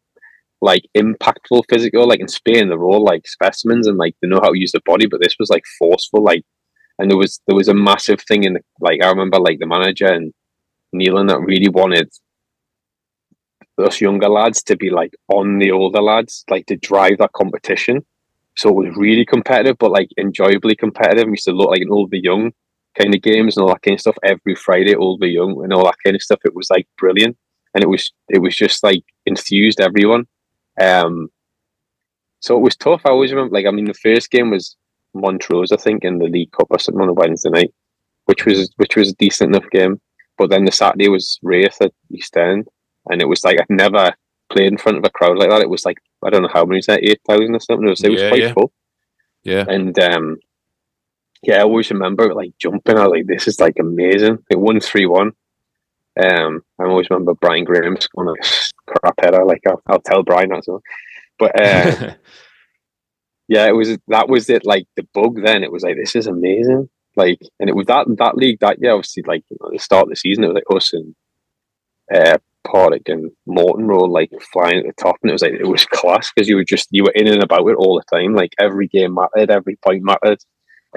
like impactful physical. Like in Spain, they're all like specimens and like they know how to use the body, but this was like forceful. Like, and there was there was a massive thing in the, like I remember like the manager and Nealon that really wanted us younger lads to be like on the older lads, like to drive that competition. So it was really competitive, but like enjoyably competitive. We used to look like an old the young kind of games and all that kind of stuff every Friday, old the young and all that kind of stuff. It was like brilliant, and it was it was just like enthused everyone. Um, so it was tough. I always remember, like, I mean, the first game was Montrose, I think, in the League Cup or something on a Wednesday night, which was which was a decent enough game. But then the Saturday was Raith at East End, and it was like I'd never played in front of a crowd like that. It was like I don't know how many was that, eight thousand or something. It was, it was quite yeah. full. Yeah, and um, yeah, I always remember like jumping. I was like, "This is like amazing!" It won three one. Um, I always remember Brian Graham going like crap header. Like I'll, I'll tell Brian that. So, but uh, yeah, it was that was it. Like the bug. Then it was like this is amazing. Like, and it was that that league that year. Obviously, like you know, the start of the season, it was like us and uh, Partick and Morton were like flying at the top, and it was like it was class because you were just you were in and about it all the time. Like every game mattered, every point mattered.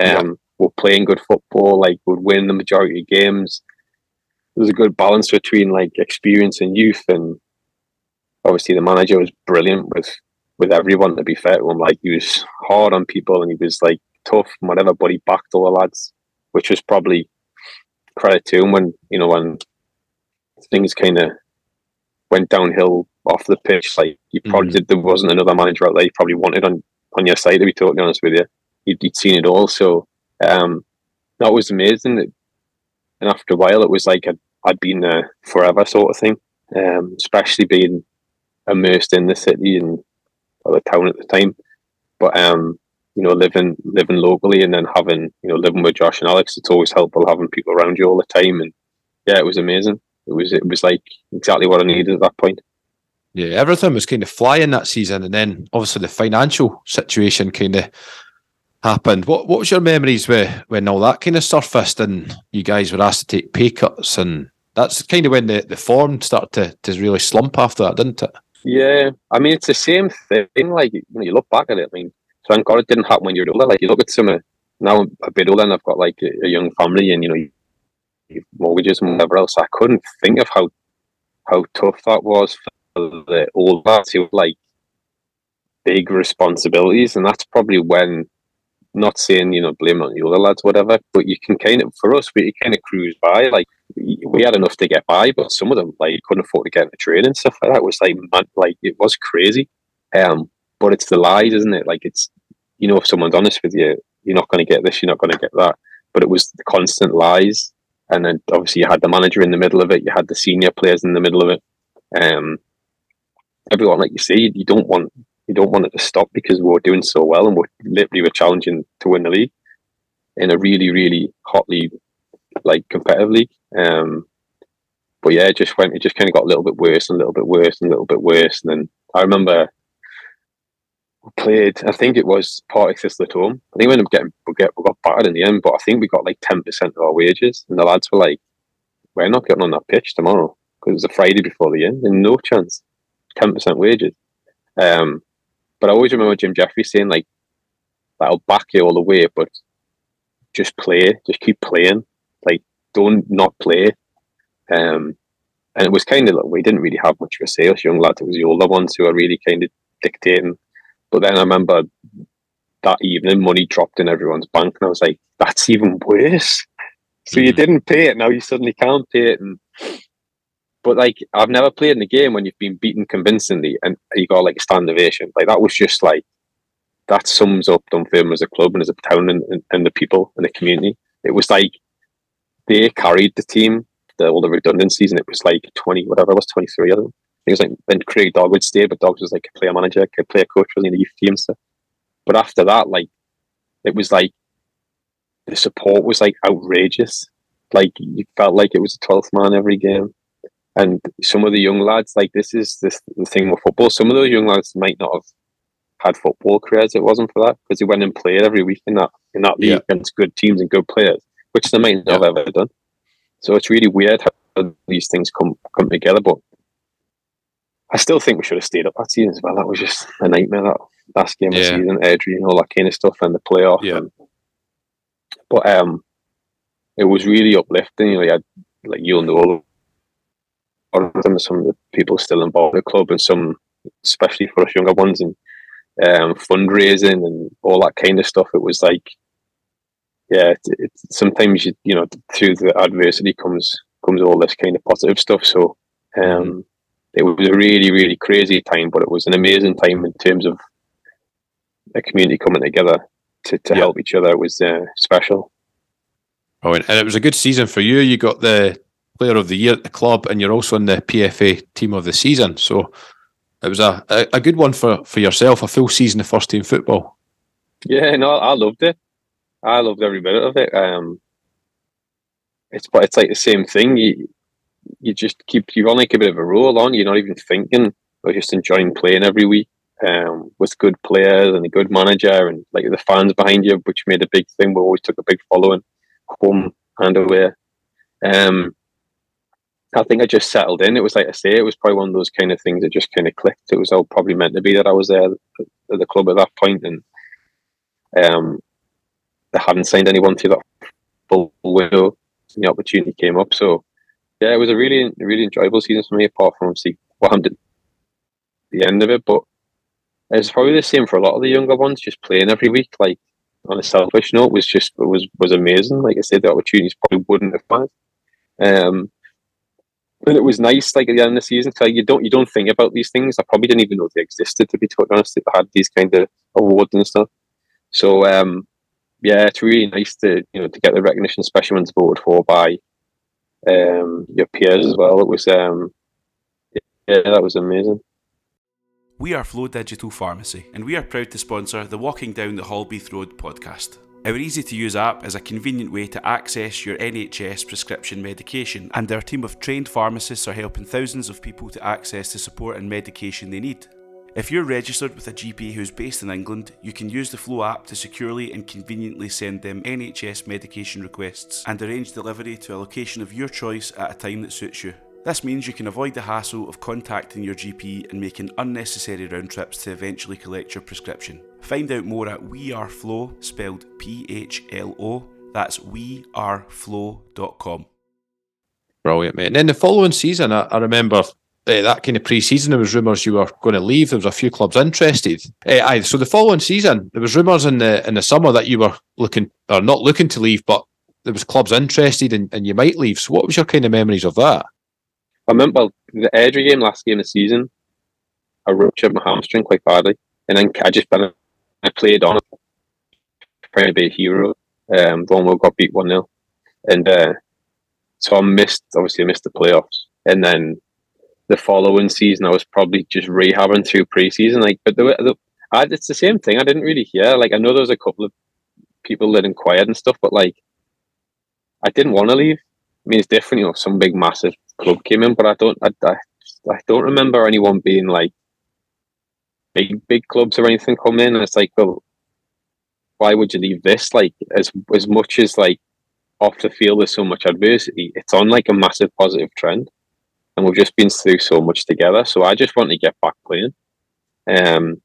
Um, yeah. we're playing good football. Like we'd win the majority of games. There's a good balance between like experience and youth, and obviously the manager was brilliant with with everyone. To be fair to him, like he was hard on people and he was like tough and whatever, but he backed all the lads, which was probably credit to him when you know when things kind of went downhill off the pitch. Like you probably mm-hmm. did, there wasn't another manager out there you probably wanted on on your side. To be totally honest with you, you'd, you'd seen it all. So um, that was amazing. And after a while, it was like I'd, I'd been there forever, sort of thing. Um, especially being immersed in the city and or the town at the time. But um, you know, living living locally and then having you know living with Josh and Alex, it's always helpful having people around you all the time. And yeah, it was amazing. It was it was like exactly what I needed at that point. Yeah, everything was kind of flying that season, and then obviously the financial situation kind of happened. What what was your memories with when all that kind of surfaced and you guys were asked to take pay cuts and that's kind of when the, the form started to, to really slump after that, didn't it? Yeah, I mean it's the same thing. Like when you look back at it, I mean thank God it didn't happen when you're older. Like you look at some now I'm a bit older and I've got like a, a young family and you know mortgages and whatever else. I couldn't think of how how tough that was for the old lads who like big responsibilities, and that's probably when. Not saying you know blame on the other lads, whatever, but you can kind of for us we kind of cruise by. Like we had enough to get by, but some of them like couldn't afford to get into training and stuff like that. It was like man, like it was crazy. Um, but it's the lies, isn't it? Like it's you know, if someone's honest with you, you're not going to get this, you're not going to get that. But it was the constant lies, and then obviously you had the manager in the middle of it, you had the senior players in the middle of it. Um, everyone, like you say, you don't want you don't want it to stop because we're doing so well and we're literally we're challenging to win the league in a really really hotly like competitive league. Um, but yeah, it just went. It just kind of got a little bit worse and a little bit worse and a little bit worse. And then I remember we played. I think it was Partick Thistle at home. I think we ended up getting we, get, we got battered in the end, but I think we got like ten percent of our wages, and the lads were like, "We're not getting on that pitch tomorrow because it was a Friday before the end, and no chance, ten percent wages." Um, but I always remember Jim Jefferies saying like, "I'll back you all the way, but just play, just keep playing, like don't not play." Um, and it was kind of like we didn't really have much of a say as young lads. It was the older ones who were really kind of dictating but then I remember that evening, money dropped in everyone's bank, and I was like, "That's even worse." So mm. you didn't pay it, now you suddenly can't pay it, and but like I've never played in a game when you've been beaten convincingly and you got like a stand ovation. Like that was just like that sums up Dunfermline as a club and as a town and, and, and, the people and the community. It was like they carried the team, the, all the redundancies, and it was like twenty whatever it was, twenty three of them. It was like then Craig Dog would stay, but Dogs was like a player manager, a player coach, really in the youth team stuff. But after that, like it was like the support was like outrageous. Like you felt like it was a twelfth man every game. And some of the young lads, like this is this the thing with football. Some of those young lads might not have had football careers. It wasn't for that because they went and played every week in that in that league yeah. against good teams and good players, which they might not yeah. have ever done. So it's really weird how these things come come together. But I still think we should have stayed up that season as well. That was just a nightmare. That last game yeah. of the season, Airdrie, all that kind of stuff, and the playoff. Yeah. And, but um, it was really uplifting. You know, you had, like you'll know them, some of the people still involved in the club, and some, especially for us younger ones, and um, fundraising and all that kind of stuff. It was like, yeah, it, it, sometimes you you know through the adversity comes comes all this kind of positive stuff. So um, mm-hmm. it was a really really crazy time, but it was an amazing time in terms of a community coming together to, to help each other. It was uh, special. Oh, and it was a good season for you. You got the player of the year at the club, and you're also in the PFA team of the season. So it was a, a, a good one for, for yourself, a full season of first team football. Yeah, no, I loved it. I loved every minute of it. Um, it's but it's like the same thing. You you just keep you're on like a bit of a roll on. You're not even thinking, but just enjoying playing every week um, with good players and a good manager and like the fans behind you, which made a big thing. We always took a big following, home and away. Um, I think I just settled in. It was like I say, it was probably one of those kind of things that just kind of clicked. It was all probably meant to be that I was there at the club at that point, and um, they hadn't signed anyone to that full window. And the opportunity came up, so yeah, it was a really, really enjoyable season for me. Apart from obviously what happened at the end of it, but it's probably the same for a lot of the younger ones. Just playing every week, like on a selfish note, was just was was amazing. Like I said, the opportunities probably wouldn't have had. Um, and it was nice, like at the end of the season, because you don't you don't think about these things. I probably didn't even know they existed. To be totally honest, they had these kind of awards and stuff. So um, yeah, it's really nice to you know to get the recognition, especially when it's voted for by um, your peers as well. It was um, yeah, that was amazing. We are Phlo Digital Pharmacy, and we are proud to sponsor the Walking Down the Halbeath Road podcast. Our easy to use app is a convenient way to access your NHS prescription medication, and our team of trained pharmacists are helping thousands of people to access the support and medication they need. If you're registered with a GP who's based in England, you can use the Phlo app to securely and conveniently send them NHS medication requests and arrange delivery to a location of your choice at a time that suits you. This means you can avoid the hassle of contacting your GP and making unnecessary round trips to eventually collect your prescription. Find out more at We Are Phlo, spelled P H L O. That's weareflow.com. Brilliant, mate. And then the following season, I, I remember uh, that kind of pre-season, there was rumours you were going to leave. There was a few clubs interested. Uh, aye, so the following season, there was rumours in the in the summer that you were looking or not looking to leave, but there was clubs interested and, and you might leave. So what was your kind of memories of that? I remember the Airdrie game last game of the season. I ruptured my hamstring quite badly, and then I just been I played on trying to be a hero. Um, we got beat one 0 and uh, so I missed. Obviously, I missed the playoffs, and then the following season I was probably just rehabbing through preseason. Like, but the, the I, it's the same thing. I didn't really hear. Like, I know there was a couple of people that inquired and stuff, but like, I didn't want to leave. I mean, it's different. You know, some big massive club came in, but I don't, I, I, I don't remember anyone being like big, big clubs or anything come in. And it's like, well, why would you leave this? Like, as as much as like off the field, there's so much adversity. It's on like a massive positive trend, and we've just been through so much together. So I just want to get back playing. Um,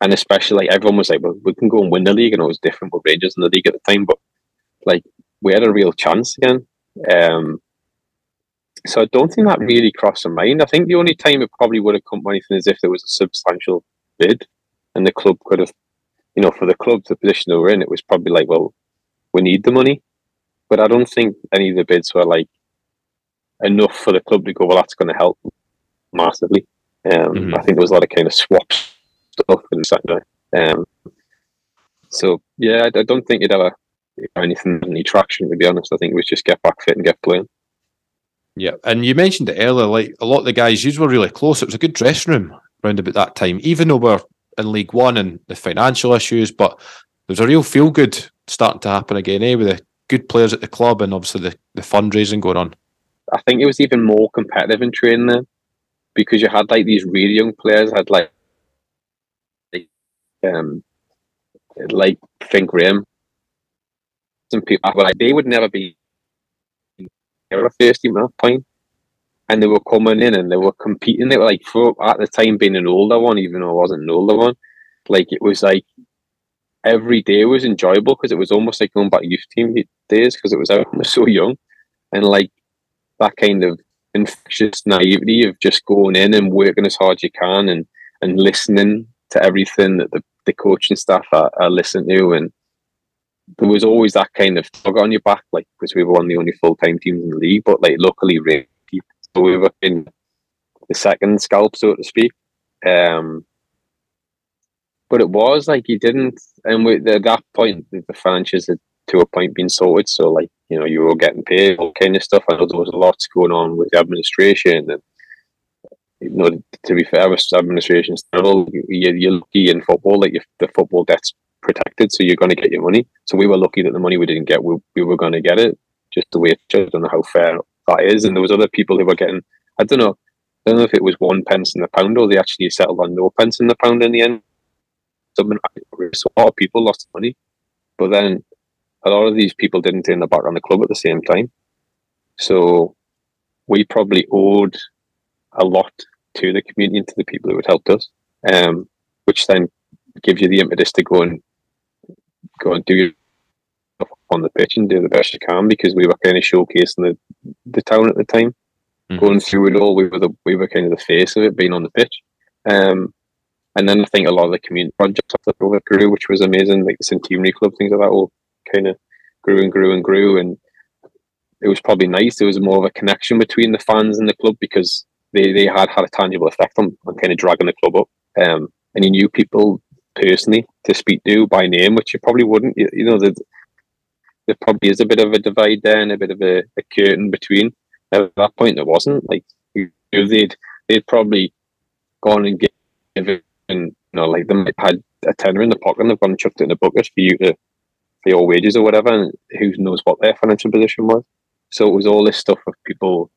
and especially like everyone was like, well, we can go and win the league, and it was different with Rangers in the league at the time, but like we had a real chance again. Um, so I don't think that really crossed my mind. I think the only time it probably would have come to anything is if there was a substantial bid and the club could have, you know, for the club, the position they were in, it was probably like, well, we need the money. But I don't think any of the bids were like enough for the club to go, well, that's going to help massively. Um, mm-hmm. I think there was a lot of kind of swap stuff and Saturday. Um, so yeah, I, I don't think you'd ever anything any traction to be honest. I think it was just get back fit and get playing. Yeah, and you mentioned it earlier. Like a lot of the guys, you were really close. It was a good dressing room around about that time, even though we're in League One and the financial issues. But there's a real feel good starting to happen again, eh? With the good players at the club and obviously the, the fundraising going on. I think it was even more competitive in training then because you had like these really young players had like um like Finn Graham. Some people like they would never be first team at that point. And they were coming in and they were competing. They were like for at the time being an older one, even though I wasn't an older one. Like it was like every day was enjoyable because it was almost like going back to youth team days because it was I was so young. And like that kind of infectious naivety of just going in and working as hard as you can and and listening to everything that the, the coaching staff are, are listening to and there was always that kind of tug on your back like because we were one of the only full-time teams in the league but like luckily so we were in the second scalp so to speak um but it was like you didn't and we, at that point the financials had to a point being sorted so like you know, you were getting paid, all kind of stuff. I know there was lots going on with the administration, and you know, to be fair, with administration still, you, you're lucky in football like the football debt's protected, so you're going to get your money. So we were lucky that the money we didn't get, we, we were going to get it. Just the way it I don't know how fair that is. And there was other people who were getting, I don't know, I don't know if it was one pence in the pound or they actually settled on no pence in the pound in the end. So a lot of people lost money, but then a lot of these people didn't turn their back on the club at the same time. So we probably owed a lot to the community and to the people who had helped us, um, which then gives you the impetus to go and go and do your stuff on the pitch and do the best you can because we were kind of showcasing the, the town at the time. Mm-hmm. Going through it all, we were the we were kind of the face of it, being on the pitch. Um, and then I think a lot of the community projects over grew, which was amazing, like the Centenary Club, things like that, all kind of grew and grew and grew. And it was probably nice. There was more of a connection between the fans and the club because they, they had had a tangible effect on, on kind of dragging the club up. Um, and you knew people personally to speak to by name, which you probably wouldn't. You, you know, the, there probably is a bit of a divide there and a bit of a, a curtain between. At that point, there wasn't. Like you know, they'd they'd probably gone and given, you know, like they might had a tenner in the pocket and they've gone and chucked it in the bucket for you to for your wages or whatever, and who knows what their financial position was. So it was all this stuff of people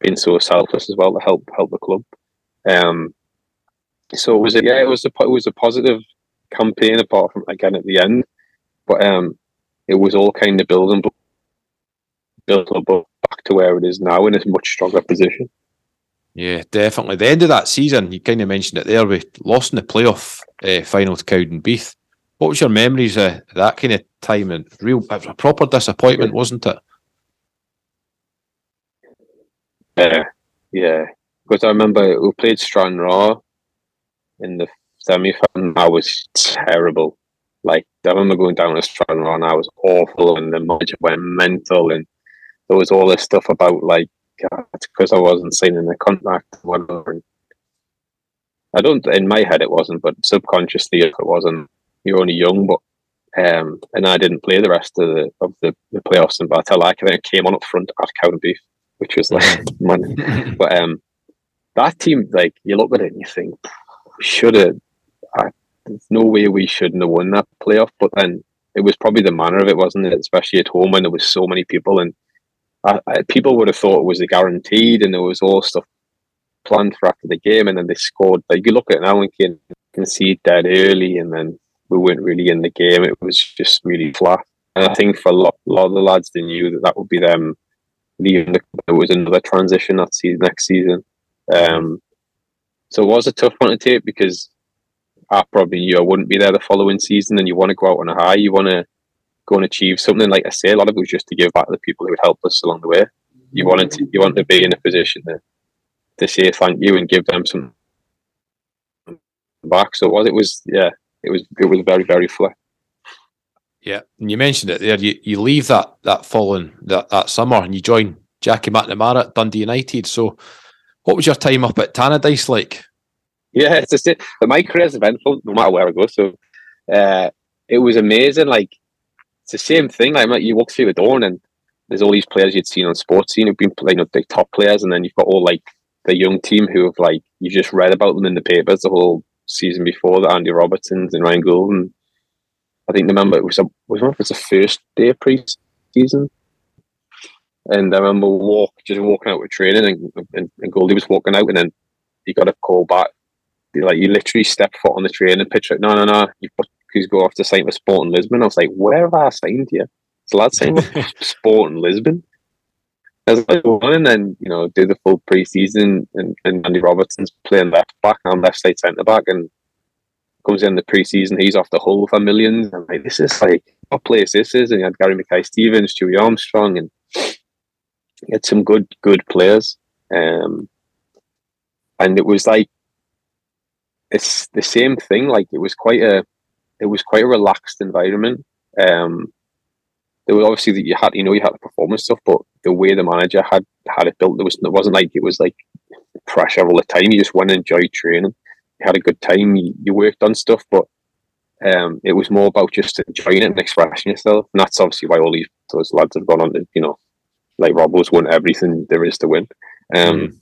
being so selfless as well to help help the club. Um, so it was a, yeah, it was a it was a positive campaign apart from again at the end, but um, it was all kind of building built up back to where it is now in a much stronger position. Yeah, definitely. The end of that season, you kind of mentioned it there. We lost in the playoff uh, final to Cowdenbeath. What was your memories of that kind of time? And real, it was a proper disappointment, wasn't it? Yeah, yeah. Because I remember we played Stranraer in the semi final. I was terrible. Like I remember going down to Stranraer and I was awful, and the manager went mental, and there was all this stuff about like it's because I wasn't signing the contract, whatever. And I don't. In my head, it wasn't, but subconsciously, if it wasn't you're only young, but um, and I didn't play the rest of the of the, the playoffs in Bartella. I came on up front at Cowdenbeath, which was like man. But um, that team, like you look at it and you think, should have. There's no way we shouldn't have won that playoff. But then it was probably the manner of it, wasn't it? Especially at home when there was so many people and I, I, people would have thought it was a guaranteed, and there was all stuff planned for after the game, and then they scored. Like you look at it now and can concede dead early, and then we weren't really in the game. It was just really flat. And I think for a lot, a lot of the lads, they knew that that would be them leaving. The, it was another transition that season, next season. Um, so it was a tough one to take because I probably knew I wouldn't be there the following season. And you want to go out on a high. You want to go and achieve something. Like I say, a lot of it was just to give back to the people who had helped us along the way. You mm-hmm. wanted to, you want to be in a position to, to say thank you and give them some back. So it was, it was, yeah, it was it was very very flat. Yeah, and you mentioned it there. You you leave that that following that, that summer and you join Jackie McNamara at Dundee United. So, what was your time up at Tannadice like? Yeah, it's just it. My career is eventful no matter where I go. So, uh, it was amazing. Like it's the same thing. Like you walk through the door and there's all these players you'd seen on Sportscene who've been playing up the top players, and then you've got all like the young team who have like you just read about them in the papers the whole season before, the Andy Robertsons and Ryan Gauld and I think remember it was a was it the first day of pre-season, and I remember walk just walking out with training, and, and, and Goldie was walking out, and then he got a call back. Like you literally stepped foot on the training pitch. Like no, no, no, you please go off to sign for Sporting Lisbon. I was like, where have I signed here? So lad saying Sporting Lisbon. I was like, well, and then you know do the full pre-season, and, and Andy Robertson's playing left back and left side centre back, and comes in the pre-season, he's off the hull for millions. I'm like, this is like what place this is, and you had Gary Mackay-Stevens, Stewie Armstrong, and had some good good players. Um, and it was like it's the same thing. Like it was quite a it was quite a relaxed environment. Um, there was obviously that you had you know you had the performance stuff, but the way the manager had had it built, there was it wasn't like it was like pressure all the time. You just went and enjoyed training. You had a good time. You, you worked on stuff, but um, it was more about just enjoying it and expressing yourself. And that's obviously why all these those lads have gone on to you know like Robbo's won everything there is to win. Um, mm.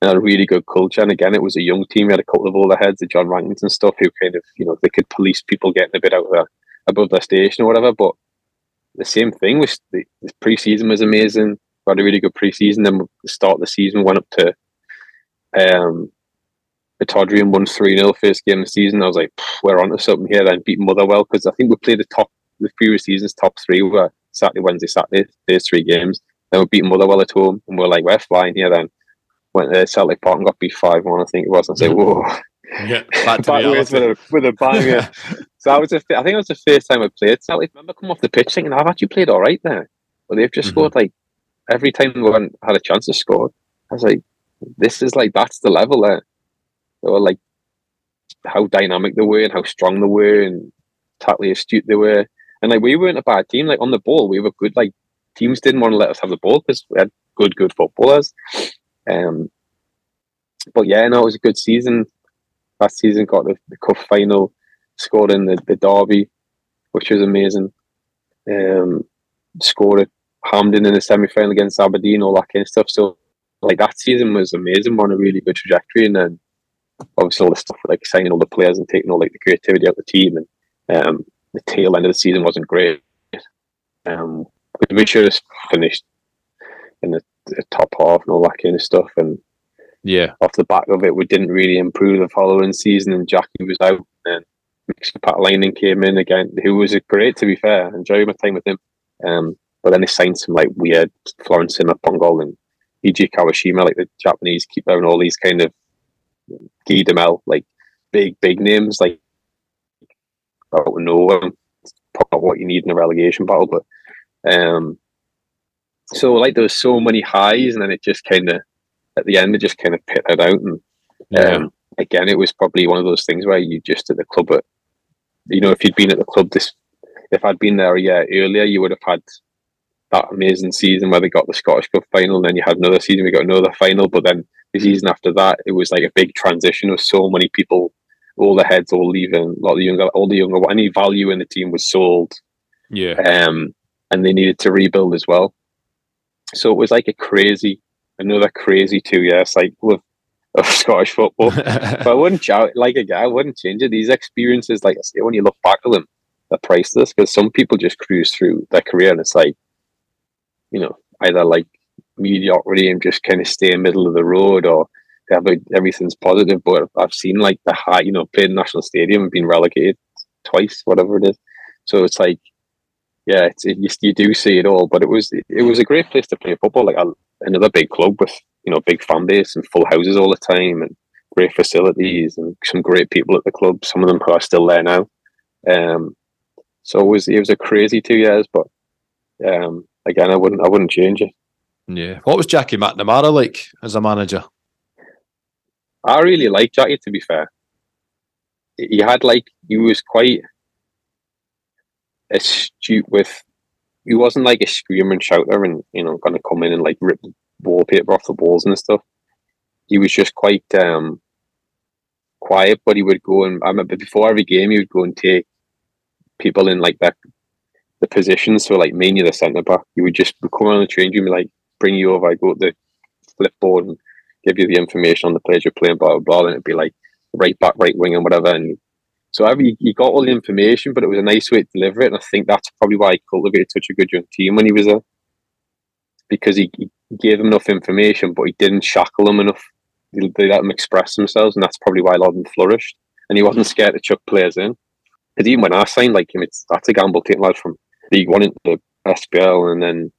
And a really good culture. And again, it was a young team. We had a couple of older heads, the John Rankins and stuff, who kind of, you know, they could police people getting a bit out of there above their station or whatever. But the same thing was the, the preseason was amazing. We had a really good preseason. Then the start of the season went up to um the Todrian won 3 0 first game of the season. I was like, we're on to something here. Then beat Motherwell because I think we played the top the previous season's top three were Saturday, Wednesday, Saturday, those three games. Then we beat Motherwell at home, and we're like, we're flying here. Then went to Celtic Park and got beat five one, I think it was. I said, whoa. Yeah, back to with a with a bang. Yeah. so I was, a, I think it was the first time I played Celtic. I remember coming off the pitch thinking I've actually played all right there, but they've just mm-hmm. scored like every time we had a chance to score. I was like, this is like that's the level there. They were like how dynamic they were and how strong they were and tactically astute they were. And like we weren't a bad team. Like on the ball, we were good. Like teams didn't want to let us have the ball because we had good, good footballers. Um, but yeah, no, it was a good season. Last season got the, the cup final, scored in the, the derby, which was amazing. Um, scored at Hampden in the semi final against Aberdeen, all that kind of stuff. So like that season was amazing, We're on a really good trajectory, and then obviously all the stuff like signing all the players and taking all like the creativity out of the team and um, the tail end of the season wasn't great. Um, we should have finished in the, the, top half and all that kind of stuff. And yeah, off the back of it, we didn't really improve the following season. And Jackie was out, and Paatelainen came in again, who was great to be fair. Enjoyed my time with him. Um, but then they signed some like weird Florent Sinama Pongolle and Eiji Kawashima, like the Japanese keeper, and all these kind of Guy Demel, like big, big names. Like I don't know probably what you need in a relegation battle, but um, so like there was so many highs, and then it just kind of at the end it just kind of pitted out, and yeah. um, again it was probably one of those things where you just at the club, at, you know, if you'd been at the club this, if I'd been there a year earlier, you would have had that amazing season where they got the Scottish Cup final, and then you had another season, we got another final, but then the season after that, it was like a big transition with so many people all the heads all leaving, a lot of the younger, all the younger, any value in the team was sold. Yeah. Um, and they needed to rebuild as well. So it was like a crazy, another crazy two year cycle of, of Scottish football. but I wouldn't shout like a guy, I wouldn't change it. These experiences, like I say, when you look back at them, they're priceless because some people just cruise through their career and it's like, you know, either like mediocrity and just kind of stay in middle of the road or everything's positive, but I've seen like the high, you know, playing national stadium and being relegated twice, whatever it is. So it's like, yeah, it's, it, you, you do see it all. But it was it was a great place to play football, like a, another big club with you know big fan base and full houses all the time and great facilities and some great people at the club. Some of them who are still there now. Um, so it was it was a crazy two years, but um, again, I wouldn't I wouldn't change it. Yeah. What was Jackie McNamara like as a manager? I really liked Jackie. To be fair, he had like he was quite astute with. He wasn't like a screamer and shouter, and you know, going to come in and like rip wallpaper off the walls and stuff. He was just quite um quiet, but he would go and I remember before every game he would go and take people in like that the positions. So like mainly the centre back, he would just come on the change room and like bring you over. I go to the flipboard and give you the information on the players you're playing, blah, blah, blah, and it'd be like right back, right wing, and whatever. And So I he got all the information, but it was a nice way to deliver it, and I think that's probably why he cultivated such a good young team when he was there, because he, he gave them enough information, but he didn't shackle them enough. They, they let them express themselves, and that's probably why a lot of them flourished. And he wasn't scared to chuck players in. Because even when I signed like him, it's that's a gamble taking lads from League One into the SPL, and then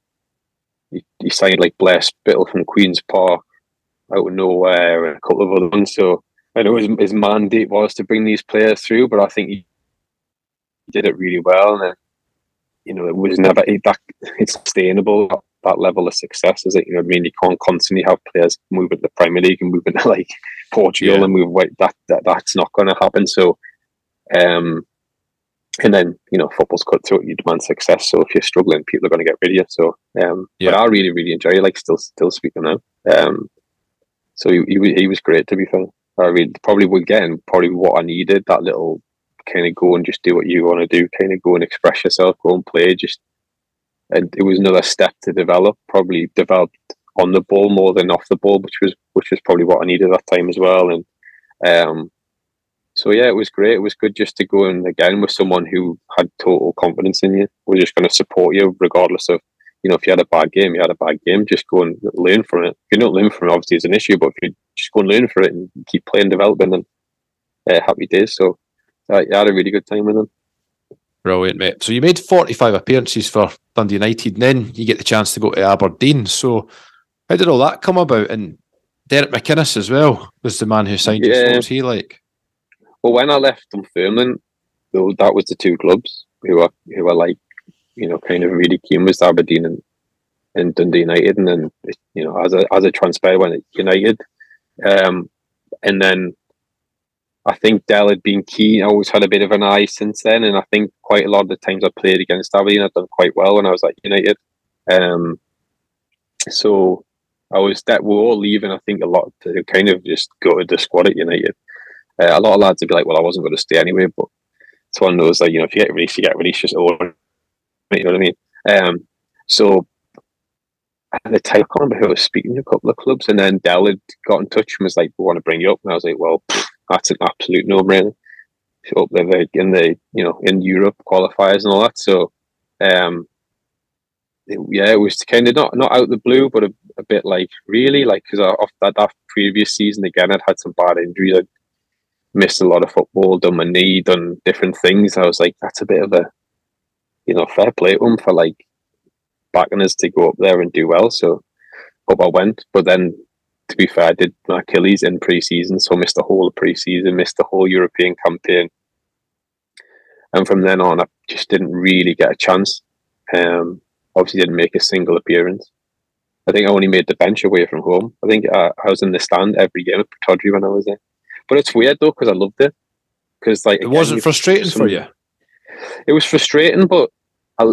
he, he signed like Blair Spittal from Queens Park out of nowhere, and a couple of other ones. So I know his, his mandate was to bring these players through, but I think he did it really well. And then, you know, it was never that it's sustainable that level of success. Is it? You know, I mean, you can't constantly have players move into the Premier League and move into like Portugal yeah. and move away. That, that that's not going to happen. So, um, and then you know, football's cut through. You demand success. So if you're struggling, people are going to get rid of you. So, um, yeah. but I really, really enjoy it. Like still, still speaking now. Um, so he, he, he was great to be fair. I mean, probably again, probably what I needed that little kind of go and just do what you want to do, kind of go and express yourself, go and play. Just and it was another step to develop. Probably developed on the ball more than off the ball, which was which was probably what I needed at that time as well. And um, so yeah, it was great. It was good just to go and again with someone who had total confidence in you. Was just going to support you regardless of you know if you had a bad game, you had a bad game. Just go and learn from it. If you don't learn from it, obviously it's an issue. But if you just go and learn for it and keep playing, developing, and uh, happy days. So uh, I had a really good time with them. Brilliant, mate. So you made 45 appearances for Dundee United, and then you get the chance to go to Aberdeen. So how did all that come about? And Derek McInnes as well was the man who signed yeah. you. What was he like? Well, when I left Dunfermline, that was the two clubs who were who were like, you know, kind of really keen was Aberdeen and, and Dundee United, and then you know, as a as a transpired, when United, um, and then I think Dell had been keen. I always had a bit of an eye since then, and I think quite a lot of the times I played against Aberdeen, I've done quite well when I was at United. Um, so I was that we're all leaving. I think a lot to kind of just go to the squad at United. Uh, a lot of lads would be like, "Well, I wasn't going to stay anyway," but it's one of those like you know, if you get released, you get released. Just over, you know what I mean? Um, so at the time, I can't remember who was speaking to a couple of clubs, and then Dell had got in touch and was like, "We want to bring you up," and I was like, "Well." that's an absolute no-brainer. Up there in the you know in Europe qualifiers and all that. So, um, yeah, it was kind of not not out the blue, but a, a bit like really like because off that, that previous season again, I'd had some bad injuries. I'd missed a lot of football, done my knee, done different things. I was like, that's a bit of a you know fair play to them for like backing us to go up there and do well. So, up I went, but then to be fair, I did my Achilles in pre-season, so missed the whole pre-season, missed the whole European campaign, and from then on, I just didn't really get a chance. Um, obviously, didn't make a single appearance. I think I only made the bench away from home. I think I, I was in the stand every game at Pittodrie when I was there. But it's weird though because I loved it. Because like it wasn't frustrating some, for you. It was frustrating, but I,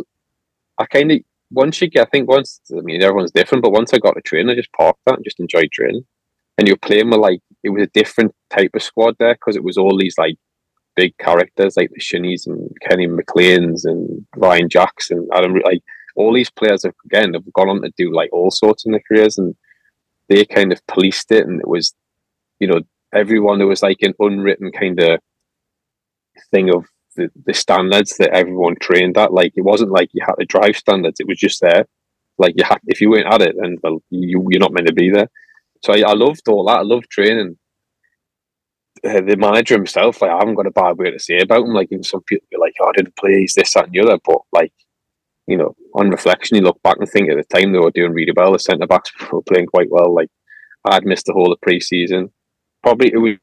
I kind of once you get, I think once, I mean, everyone's different, but once I got to train, I just parked that and just enjoyed training. And you're playing with like, it was a different type of squad there because it was all these like big characters like the Shinnies and Kenny McLeans and Ryan Jackson, Adam, like all these players have, again, have gone on to do like all sorts in their careers and they kind of policed it. And it was, you know, everyone, there was like an unwritten kind of thing of the, the standards that everyone trained at. Like it wasn't like you had to drive standards; it was just there. Like you had, if you weren't at it, then well, you you're not meant to be there. So I, I loved all that. I loved training. Uh, the manager himself, like I haven't got a bad word to say about him. Like some people be like, "Oh, I didn't play. He's this, that, and the other." But like, you know, on reflection, you look back and think at the time they were doing really well. The centre backs were playing quite well. Like I'd missed the whole of pre-season. Probably it was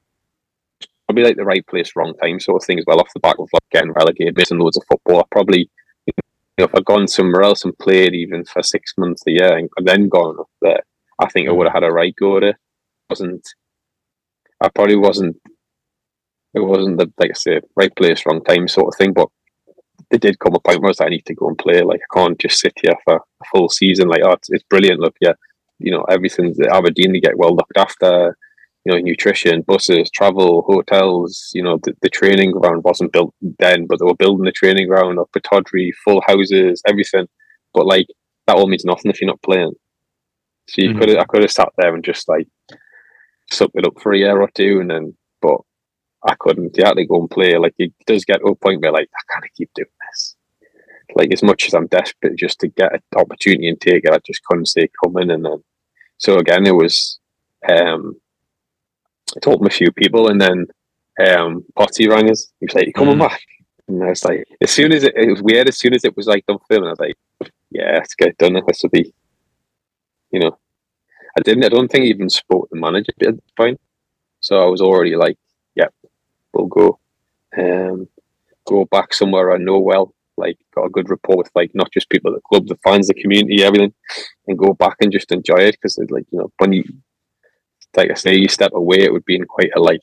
probably like the right place, wrong time sort of thing as well. Off the back of like getting relegated, missing loads of football, I probably you know, if I'd gone somewhere else and played even for six months a year and then gone up there, I think I mm. would have had a right go at it. wasn't I probably wasn't it wasn't the like I say right place, wrong time sort of thing. But it did come a point where I, was, I need to go and play. Like I can't just sit here for a full season. Like oh, it's, it's brilliant. Look, yeah, you know everything's the Aberdeen. They get well looked after you know, nutrition, buses, travel, hotels. You know, the, the training ground wasn't built then, but they were building the training ground up at Todry, full houses, everything. But like that all means nothing if you're not playing. So you mm-hmm. could I could have sat there and just like sucked it up for a year or two, and then. But I couldn't. You had to go and play. Like it does get to a point where like I can't keep doing this. Like as much as I'm desperate just to get an opportunity and take it, I just couldn't it coming. And then so again, it was um, I told him a few people, and then um, Potty rang us. He was like, "You coming mm. back?" And I was like, as soon as it, it was weird, as soon as it was like done filming, I was like, "Yeah, let's get it done. This will be, you know." I didn't. I don't think I even spoke to the manager at the point, so I was already like, "Yep, yeah, we'll go." Um, go back somewhere I know well, like got a good rapport with like not just people at the club, the fans, the community, everything, and go back and just enjoy it because it's like you know when you like I say, you step away, it would be in quite a like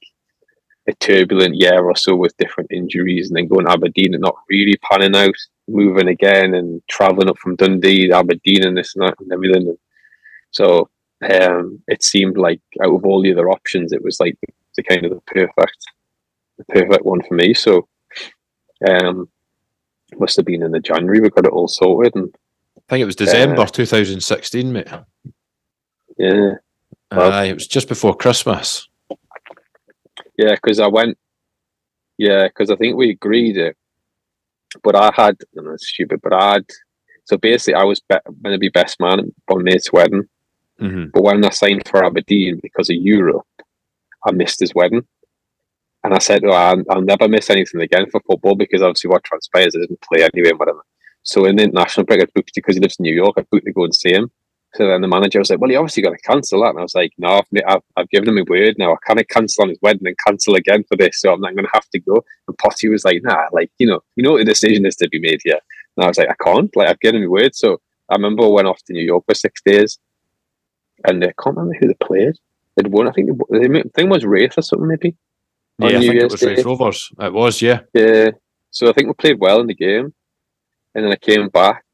a turbulent year or so with different injuries, and then going to Aberdeen and not really panning out, moving again and traveling up from Dundee, Aberdeen, and this and that and everything. And so um, it seemed like out of all the other options, it was like the, the kind of the perfect, the perfect one for me. So um, must have been in the January we got it all sorted, and I think it was December uh, 2016, mate. Yeah, well, Aye, it was just before Christmas. Yeah, because I went. Yeah, because I think we agreed it, but I had. And it's stupid, but I had. So basically, I was be- going to be best man at my mate's wedding, mm-hmm. but when I signed for Aberdeen because of Europe, I missed his wedding. And I said, oh, I'll, I'll, never miss anything again for football because obviously what transpires, I didn't play anyway and whatever. So in the international break, I booked because he lives in New York. I booked to go and see him. So then the manager was like, "Well, you obviously got to cancel that." And I was like, "No, I've, I've, I've given him a word now. I can't cancel on his wedding and cancel again for this, so I'm not going to have to go." And Potty was like, "Nah, like you know, you know what the decision is to be made here." And I was like, "I can't. Like, I've given him a word." So I remember I went off to New York for six days, and I can't remember who they played. They'd won. I think the thing was Raith or something, maybe. Yeah, I think Year's it was Raith Rovers. It was, yeah. Yeah. So I think we played well in the game, and then I came back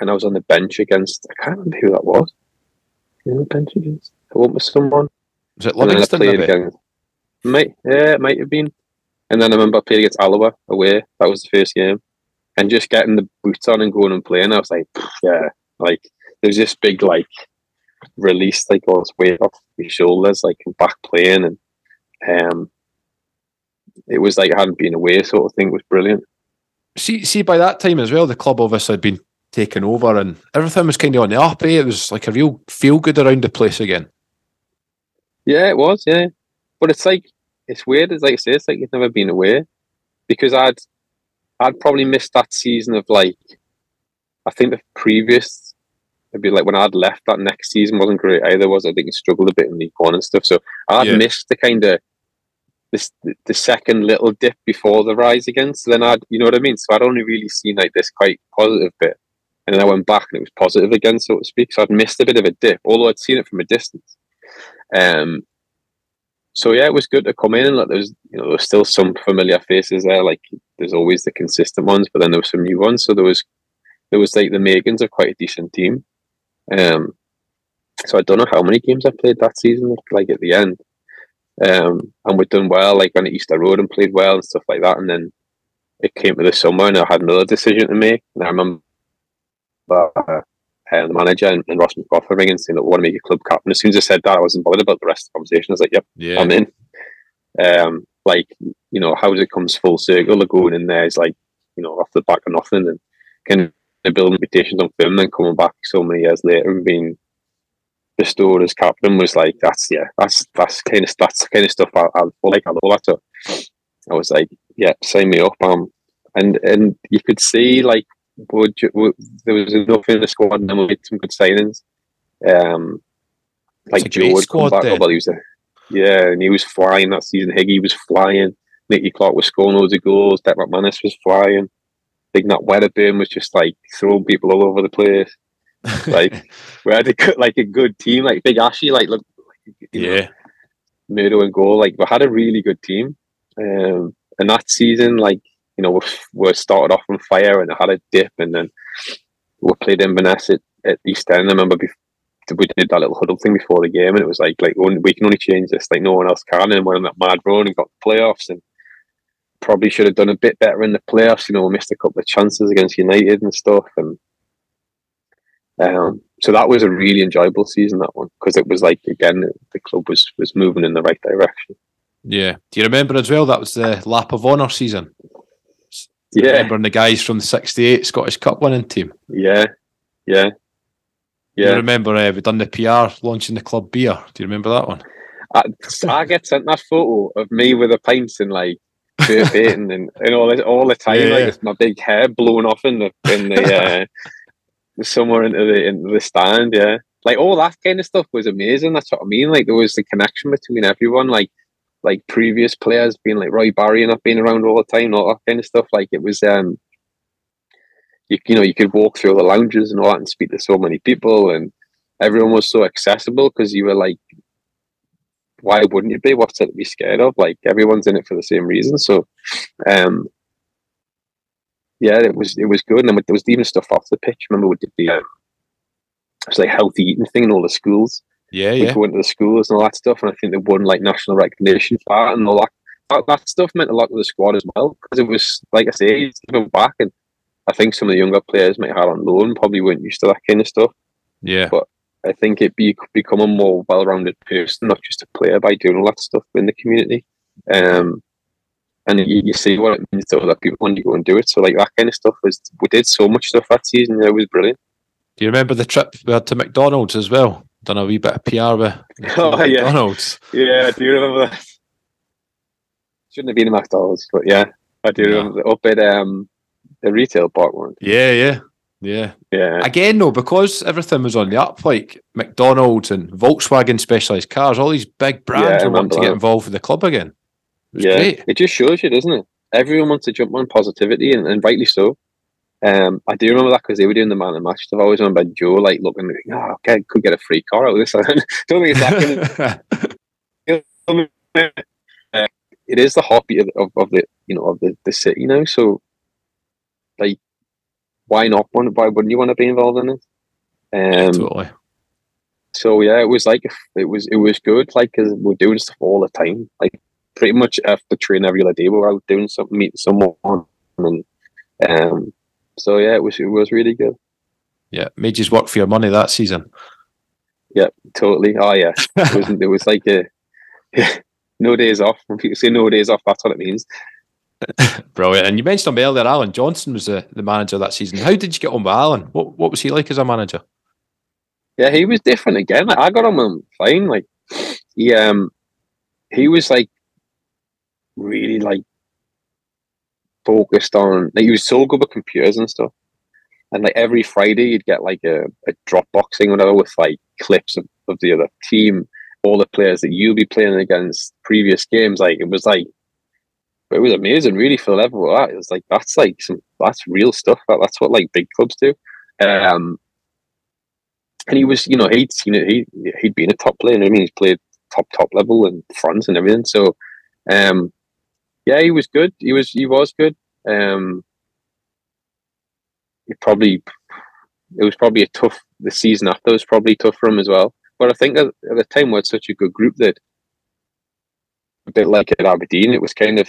and I was on the bench against I can't remember who that was. In the bench against I went with someone. Was it Livingston? Against, might yeah, it might have been. And then I remember I played against Alloa away. That was the first game. And just getting the boots on and going and playing, I was like, yeah, like there's this big like release, like all this weight off my shoulders, like back playing, and um, it was like I hadn't been away, sort of thing. It was brilliant. See, see, by that time as well, the club obviously had been taken over and everything was kind of on the up. Eh? It was like a real feel good around the place again. Yeah, it was. Yeah, but it's like it's weird. It's like I say, it's like you've never been away because I'd I'd probably missed that season of like I think the previous maybe like when I'd left that next season wasn't great either. Was I think it struggled a bit in the One and stuff. So I'd yeah. missed the kind of this the second little dip before the rise again. So then I'd you know what I mean. So I'd only really seen like this quite positive bit and then I went back and it was positive again, so to speak. So I'd missed a bit of a dip, although I'd seen it from a distance. Um, so yeah, it was good to come in and like there's you know there was still some familiar faces there. Like there's always the consistent ones, but then there was some new ones. So there was there was like the Megans of quite a decent team. Um, so I don't know how many games I played that season, like at the end. Um, and we'd done well, like went to Easter Road and played well and stuff like that. And then it came to the summer and I had another decision to make. And I remember uh, the manager and, and Ross McGough ringing saying that we want to make a club captain. As soon as I said that, I wasn't bothered about the rest of the conversation. I was like, "Yep, yeah. I'm in." Um, like you know, how it comes full circle of going in there is like you know off the back of nothing and kind of building reputations on film, and coming back so many years later and being bestowed as captain was like that's yeah, that's that's kind of that's kind of stuff I, I like. I love that. I was like, yeah, sign me up. Um, and and you could see like would, would, there was enough in the squad, and then we made some good signings. Um, like Joe would come back. Well, he was a, yeah, and he was flying that season. Higgy was flying. Nicky Clark was scoring loads of goals. Deck McManus was flying. Big Nat Wedderburn was just like throwing people all over the place. like we had a good, like a good team. Like Big Ashy, like look, yeah, Murdo and goal. Like we had a really good team. Um, and that season, like you know, we we started off on fire and had a dip, and then we played Inverness at, at East End. I remember before, we did that little huddle thing before the game, and it was like, like we can only change this, like no one else can. And we're on that mad run and got the playoffs, and probably should have done a bit better in the playoffs. You know, missed a couple of chances against United and stuff, and um, so that was a really enjoyable season that one because it was like again the club was was moving in the right direction. Yeah. Do you remember as well? That was the lap of honour season. Yeah, Remembering the guys from the '68 Scottish Cup winning team. yeah, yeah, You yeah. remember uh, we done the PR launching the club beer. Do you remember that one? I, I get sent that photo of me with a pint and like and, and all this all the time. Yeah. Like it's my big hair blowing off in the in the uh, somewhere into the into the stand. Yeah, like all that kind of stuff was amazing. That's what I mean. Like there was the connection between everyone. Like like previous players being like Roy Barry and not being around all the time, all that kind of stuff. Like it was um. You, you know you could walk through the lounges and all that and speak to so many people and everyone was so accessible because you were like why wouldn't you be? What's it to be scared of? Like everyone's in it for the same reason. So, um, yeah, it was it was good. And then there was even stuff off the pitch. Remember we did the um, it was like healthy eating thing in all the schools. Yeah, We yeah. go into the schools and all that stuff. And I think they won like national recognition for that and all that. That, that stuff meant a lot to the squad as well because it was like I say, it's giving back. And I think some of the younger players might have had on loan probably weren't used to that kind of stuff. Yeah. But I think it be become a more well-rounded person, not just a player, by doing all that stuff in the community. Um, and you, you see what it means to other people when you go and do it. So like that kind of stuff was we did so much stuff that season. It was brilliant. Do you remember the trip we had to McDonald's as well? Done a wee bit of PR with Oh, yeah. McDonald's. Yeah, do you remember that? Shouldn't have been in McDonald's, but yeah, I do No. remember up at um the retail park one. Yeah, yeah, yeah. Yeah, Again, though, because everything was on the up, like McDonald's and Volkswagen specialised cars, all these big brands I are wanting to remember get involved with the club again. It yeah. great. It just shows you, doesn't it? Everyone wants to jump on positivity, and, and rightly so. Um, I do remember that because they were doing the man of the match. I've always remembered Joe like looking, oh, okay, could get a free car out of this. I don't think it's that. uh, it is the heartbeat of, of, of the you know of the, the city now. So, like, why not? Want why wouldn't you want to be involved in it? Um, totally. so yeah, it was like it was it was good. Like, cause we're doing stuff all the time. Like, pretty much after training every other day, we were out doing something, meeting someone, and um. So yeah, it was it was really good. Yeah, made you work for your money that season. Yeah, totally. Oh yeah, it was it was like a no days off. When people say no days off, that's what it means. Brilliant. And you mentioned him earlier, Allan Johnston was the, the manager that season. How did you get on with Allan? What what was he like as a manager? Yeah, he was different again. Like, I got on with him fine. Like he um he was like really like focused on like he was so good with computers and stuff. And like every Friday you'd get like a, a Dropbox thing or whatever with like clips of, of the other team, all the players that you'll be playing against previous games. Like it was like it was amazing really for the level of that. It was like that's like some that's real stuff. That, that's what like big clubs do. Um and he was, you know, he'd seen it. He he'd been a top player. I mean, he's played top top level in France and everything. So, um, yeah, he was good. He was he was good. Um, he probably it was probably a tough. The season after was probably tough for him as well. But I think at, at the time we had such a good group that a bit like at Aberdeen, it was kind of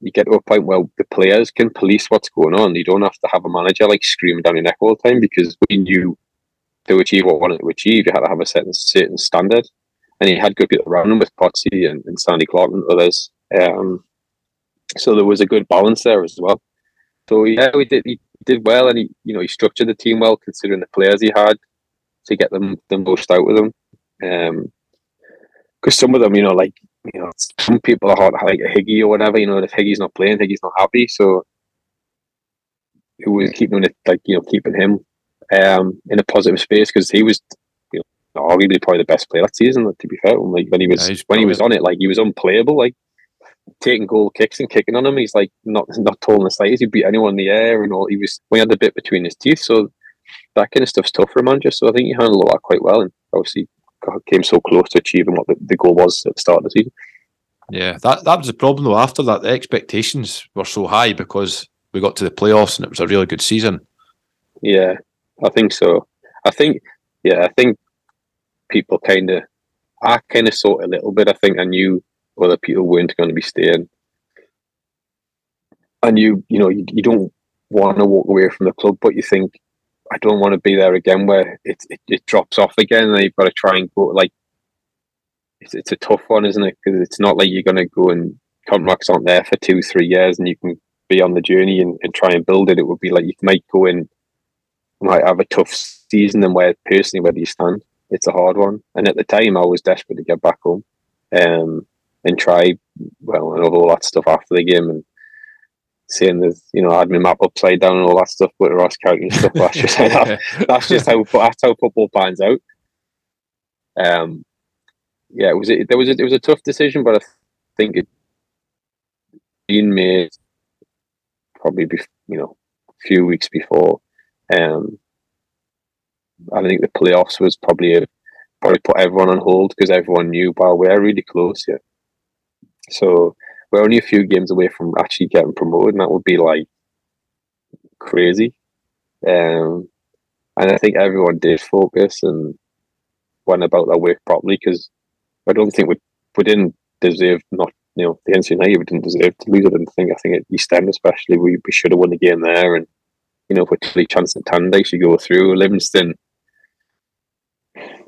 you get to a point where the players can police what's going on. You don't have to have a manager like screaming down your neck all the time because we knew to achieve what we wanted to achieve, you had to have a certain certain standard. And he had good people around him with Potsy and, and Sandy Clark and others. Um, so there was a good balance there as well. So yeah, we did he did well, and he you know he structured the team well considering the players he had to get them the most out of them. Um, because some of them, you know, like you know, some people are hot, like Higgy or whatever. You know, if Higgy's not playing, Higgy's not happy. So it was keeping it like you know keeping him um, in a positive space because he was you know, arguably probably the best player that season. To be fair, when, like, when he was Yeah, when he was on it, like he was unplayable. Like taking goal kicks and kicking on him, he's like not not tall in the slightest. He beat anyone in the air and all. He was we had the bit between his teeth, so that kind of stuff's tough for a manager. So I think he handled all that quite well, and obviously came so close to achieving what the, the goal was at the start of the season. Yeah, that that was the problem though. After that, the expectations were so high because we got to the playoffs and it was a really good season. Yeah, I think so. I think, yeah, I think people kind of, I kind of saw it a little bit. I think I knew other people weren't going to be staying. And you, you know, you, you don't want to walk away from the club, but you think, I don't want to be there again where it, it, it drops off again and you've got to try and go, like, it's, it's a tough one, isn't it? Because it's not like you're going to go and contracts aren't there for two, three years, and you can be on the journey and, and try and build it. It would be like you might go in, might have a tough season, and where personally where do you stand? It's a hard one. And at the time, I was desperate to get back home, um, and try well and all that stuff after the game and saying that you know I had my map upside down and all that stuff with Ross County and stuff. That's just how that, that's just how that's how football pans out. Um, yeah, it was a, there was a, it was a tough decision, but I think it been made probably be, you know a few weeks before. Um, I think the playoffs was probably a, probably put everyone on hold because everyone knew, well, we're really close here. So we're only a few games away from actually getting promoted, and that would be like crazy. Um, and I think everyone did focus and went about their work properly because I don't think we we didn't deserve not you know the NC United we didn't deserve to lose. I didn't think. I think at East End especially we, we should have won the game there, and you know Tilly Chance and Tandakes you go through Livingston.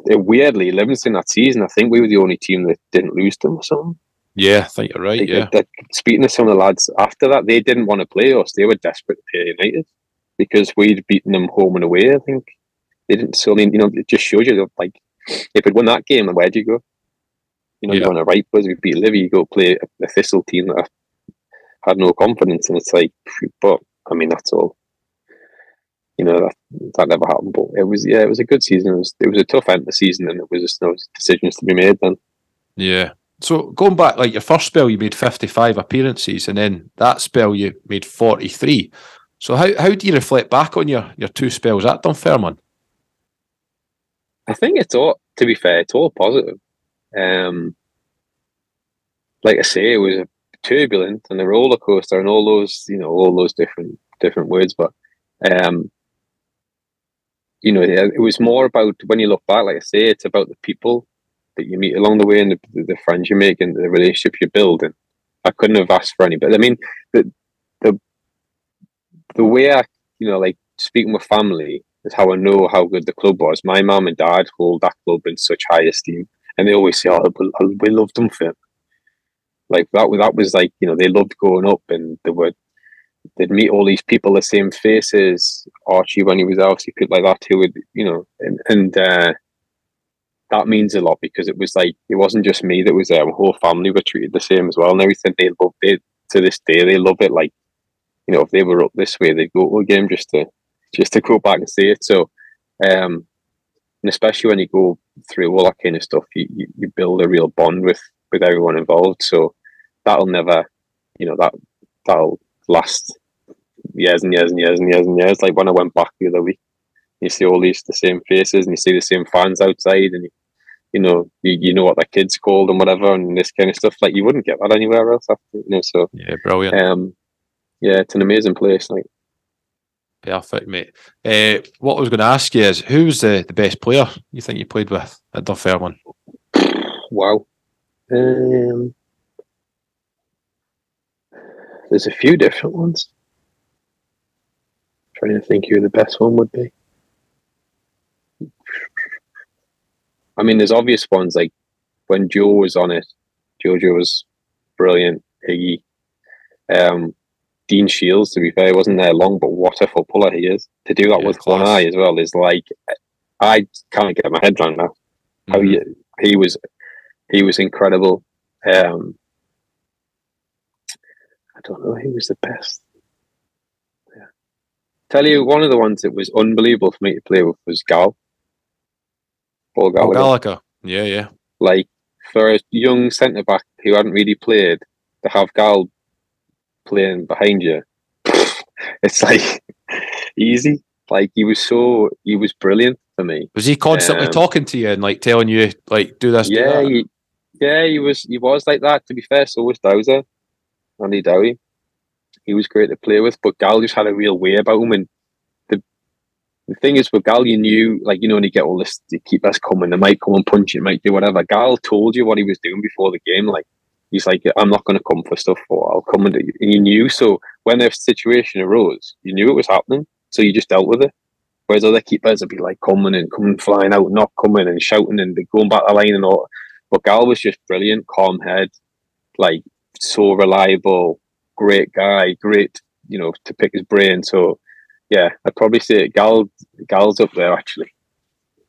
It, weirdly, Livingston that season, I think we were the only team that didn't lose them or something. Yeah, I think you're right. They, yeah. Speaking to some of the lads after that, they didn't want to play us. They were desperate to play United because we'd beaten them home and away. I think they didn't. So I mean, you know, it just shows you that, like if we'd won that game, then where'd you go? You know, Yeah. you're on a right buzz. We beat Livy, you go play a, a Thistle team that had no confidence, and it's like, but I mean, that's all. You know that that never happened, but it was yeah, it was a good season. It was it was a tough end of the season, and it was just those decisions to be made then. Yeah. So going back, like your first spell, you made 55 appearances, and then that spell you made 43. So how, how do you reflect back on your, your two spells at Dunfermline? I think it's all, to be fair, it's all positive. Um, like I say, it was turbulent and a roller coaster and all those, you know, all those different different words. But um, you know, it it was more about when you look back. Like I say, it's about the people that you meet along the way and the, the friends you make and the relationships you build. And I couldn't have asked for any. But I mean, the the the way I, you know, like speaking with family is how I know how good the club was. My mum and dad hold that club in such high esteem, and they always say, "Oh, we, loved them for." It. Like that, that was like you know they loved growing up, and they would they'd meet all these people, the same faces. Archie when he was obviously people like that who would you know, and and uh, that means a lot because it was like it wasn't just me that was there. My whole family were treated the same as well, and everything. They loved it to this day. They love it. Like you know, if they were up this way, they'd go to a game just to just to go back and see it. So, um, and especially when you go through all that kind of stuff, you, you, you build a real bond with with everyone involved. So that'll never, you know, that that'll last years and years and years and years and years. Like when I went back the other week, you see all these the same faces and you see the same fans outside, and you, you know, you, you know what the kids called and whatever, and this kind of stuff. Like you wouldn't get that anywhere else. After, you know, so Yeah, brilliant. um, yeah, it's an amazing place. Like. Perfect, mate. Uh, what I was going to ask you is who's the, the best player you think you played with at Dunfermline? Wow. Um, there's a few different ones. trying to think who the best one would be. I mean, there's obvious ones like when Joe was on it. Jojo was brilliant. Higgy, um, Dean Shiels. To be fair, he wasn't there long, but what a footballer he is. To do that Yeah, with one eye as well is like I can't get my head around that how Mhm. he, he was he was incredible. Um, I don't know who was the best. Yeah. Tell you one of the ones that was unbelievable for me to play with was Gal. Paul Gallacher. Gallacher. Yeah, yeah. Like for a young centre back who hadn't really played to have Gal playing behind you, it's like easy. Like he was so he was brilliant for me. Was he constantly Um, talking to you and like telling you like do this, do Yeah, that? he, yeah, he was he was like that. To be fair, so was Dowser, Andy Dowie. He was great to play with, but Gal just had a real way about him. And thing is, with Gal, you knew, like you know, when you get all this, the keepers coming, they might come and punch you, might do whatever. Gal told you what he was doing before the game. Like he's like, I'm not going to come for stuff, or I'll come and. And you knew. So when the situation arose, you knew it was happening, so you just dealt with it. Whereas other keepers would be like coming and coming flying out, not coming and shouting and going back the line and all. But Gal was just brilliant, calm head, like so reliable, great guy, great, you know, to pick his brain. So yeah, I'd probably say Gal Gal's up there actually.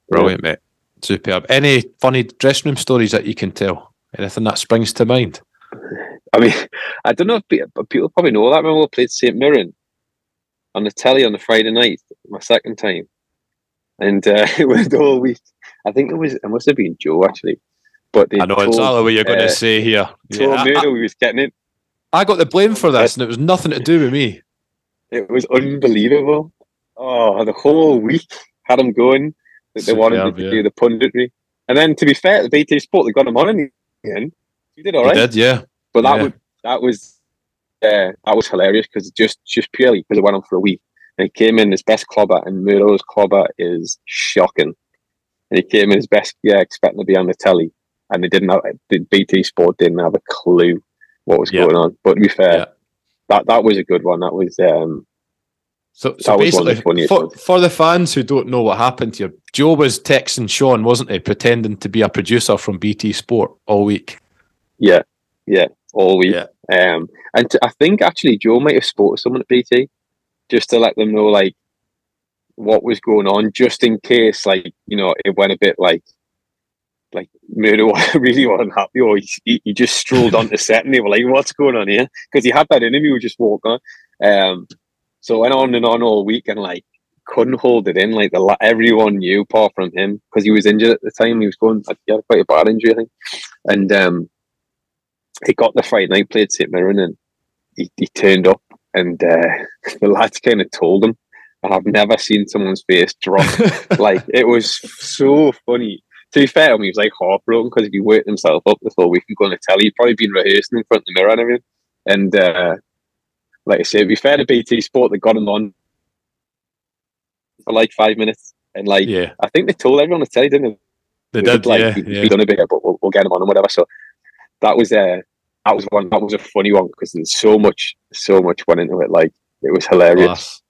Brilliant, mate. Superb. Any funny dressing room stories that you can tell? Anything that springs to mind? I mean, I don't know if people, people probably know that. when we played St Mirren on the telly on the Friday night, my second time, and uh, it went all week. I think it was it must have been Joe actually, but I know told, exactly what you're going to uh, say here. Told yeah, Murdo he was getting it. I got the blame for this, and it was nothing to do with me. It was unbelievable. Oh, the whole week had him going. That they wanted to yeah. do the punditry, and then to be fair, the BT Sport they got him on in the end. He did all right. He did, yeah. But that yeah. was that was uh, that was hilarious because just just purely because it went on for a week. And he came in his best clobber, and Murdo's clobber is shocking. And he came in his best, yeah, expecting to be on the telly, and they didn't have the BT Sport didn't have a clue what was going on. But to be fair, that that was a good one. That was um, so, so basically, for, for the fans who don't know what happened here, Joe was texting Sean, wasn't he, pretending to be a producer from BT Sport all week? Yeah, yeah, all week. Yeah. Um, and I think actually Joe might have spoke to someone at BT just to let them know like what was going on, just in case like you know it went a bit like Murdo really wasn't happy, or he, he just strolled onto set and they were like, "What's going on here?" Because he had that interview, just walk on. Um, so went on and on all week and like couldn't hold it in. Like the everyone knew apart from him because he was injured at the time. He was going, he had quite a bad injury, I think. And um, he got the Friday night played St Mirren and he, he turned up and uh, the lads kind of told him. And I've never seen someone's face drop. like it was so funny. To be fair, I mean, he was like heartbroken because he'd been himself up the whole week and going to tell. He'd probably been rehearsing in front of the mirror and everything. And uh, like I say, to be fair to BT Sport, they got him on for like five minutes, and like yeah. I think they told everyone to tell, didn't they? They did, like, yeah, yeah. done a bit, but we'll, we'll, get him on and whatever. So that was uh, that was one that was a funny one because there's so much, so much went into it. Like it was hilarious. Class.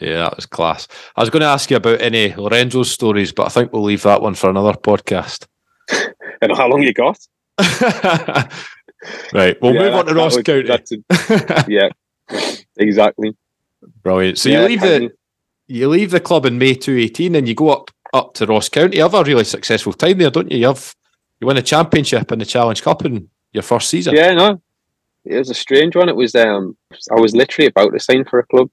Yeah, that was class. I was going to ask you about any Lorenzo's stories, but I think we'll leave that one for another podcast. and how long you got? right, we'll yeah, move on to Ross County. A, yeah, exactly. Brilliant. So yeah, you leave the you leave the club in May 2018 and you go up up to Ross County. You have a really successful time there, don't you? You have you win a championship and the Challenge Cup in your first season. Yeah, no, it was a strange one. It was um, I was literally about to sign for a club,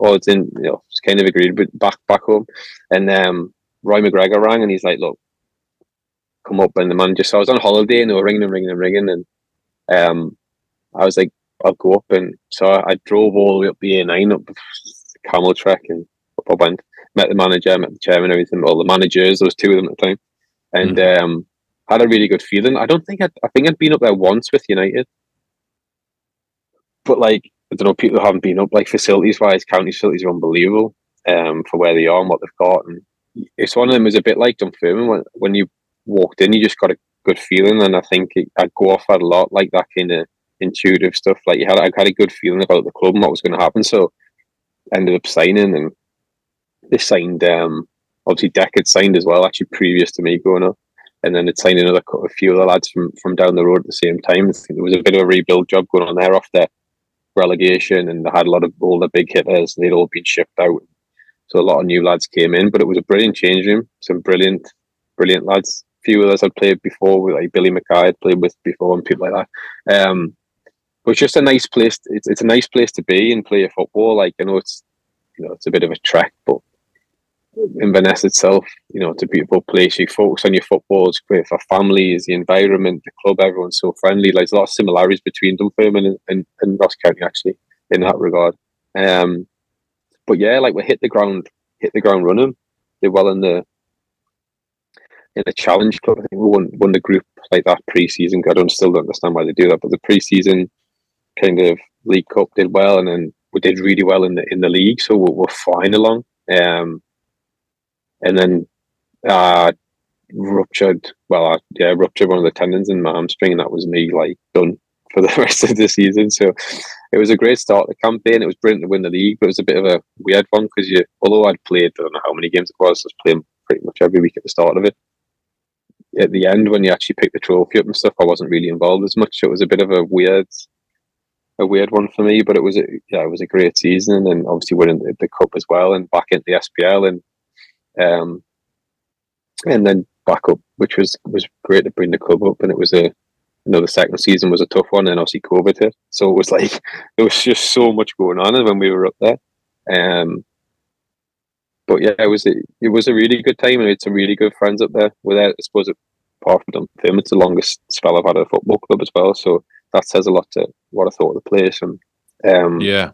or it's in you know, it's kind of agreed, but back back home, and um, Roy McGregor rang and he's like, "Look, come up," and the manager. So I was on holiday and they were ringing and ringing and ringing, and um, I was like, I'll go up. And so I, I drove all the way up the A9 up Camel Trek and up I went. Met the manager, met the chairman, everything, all the managers, there was two of them at the time. And mm. um, had a really good feeling. I don't think I'd, I think I'd been up there once with United. But like, I don't know, people who haven't been up, like facilities wise, county facilities are unbelievable um, for where they are and what they've got. And it's one of them is a bit like Dunfermline. When, when you walked in, you just got a good feeling. And I think it, I'd go off had a lot like that kind of intuitive stuff. Like you had, I had a good feeling about the club and what was going to happen. So ended up signing, and they signed. Um, obviously, Deck had signed as well, actually previous to me going up, and then it signed another a few other lads from from down the road at the same time. I there was a bit of a rebuild job going on there after relegation, and they had a lot of all the big hitters. They'd all been shipped out, so a lot of new lads came in. But it was a brilliant change room. Some brilliant, brilliant lads. A few of us I'd played before, with like Billy Mackay I'd played with before, and people like that. Um, but it's just a nice place. It's, it's a nice place to be and play a football. Like I know it's you know it's a bit of a trek, but Inverness itself, you know, it's a beautiful place. You focus on your football. It's great for families, the environment, the club. Everyone's so friendly. Like there's a lot of similarities between Dunfermline and, and, and Ross County actually in that regard. Um, but yeah, like we hit the ground, hit the ground running. Did well in the in the challenge club. I think we won won the group like that pre-season. I don't still don't understand why they do that, but the pre-season kind of League Cup did well, and then we did really well in the in the league, so we're, we're flying along. Um, and then uh, ruptured. Well, I, yeah, ruptured one of the tendons in my hamstring, and that was me like done for the rest of the season. So it was a great start to the campaign. It was brilliant to win the league, but it was a bit of a weird one because you, although I'd played, I don't know how many games it was, I was playing pretty much every week at the start of it. at the end when you actually picked the trophy up and stuff, I wasn't really involved as much. It was a bit of a weird, a weird one for me. But it was a yeah, it was a great season, and obviously winning the, the cup as well, and back into the SPL, and um, and then back up, which was was great to bring the club up. And it was a you know the second season was a tough one, and obviously COVID hit, so it was like there was just so much going on when we were up there. Um, but yeah, it was a, it was a really good time, and it's some really good friends up there. Without, I suppose, apart from them, it's the longest spell I've had at a football club as well. So that says a lot to what I thought of the place. And um, yeah,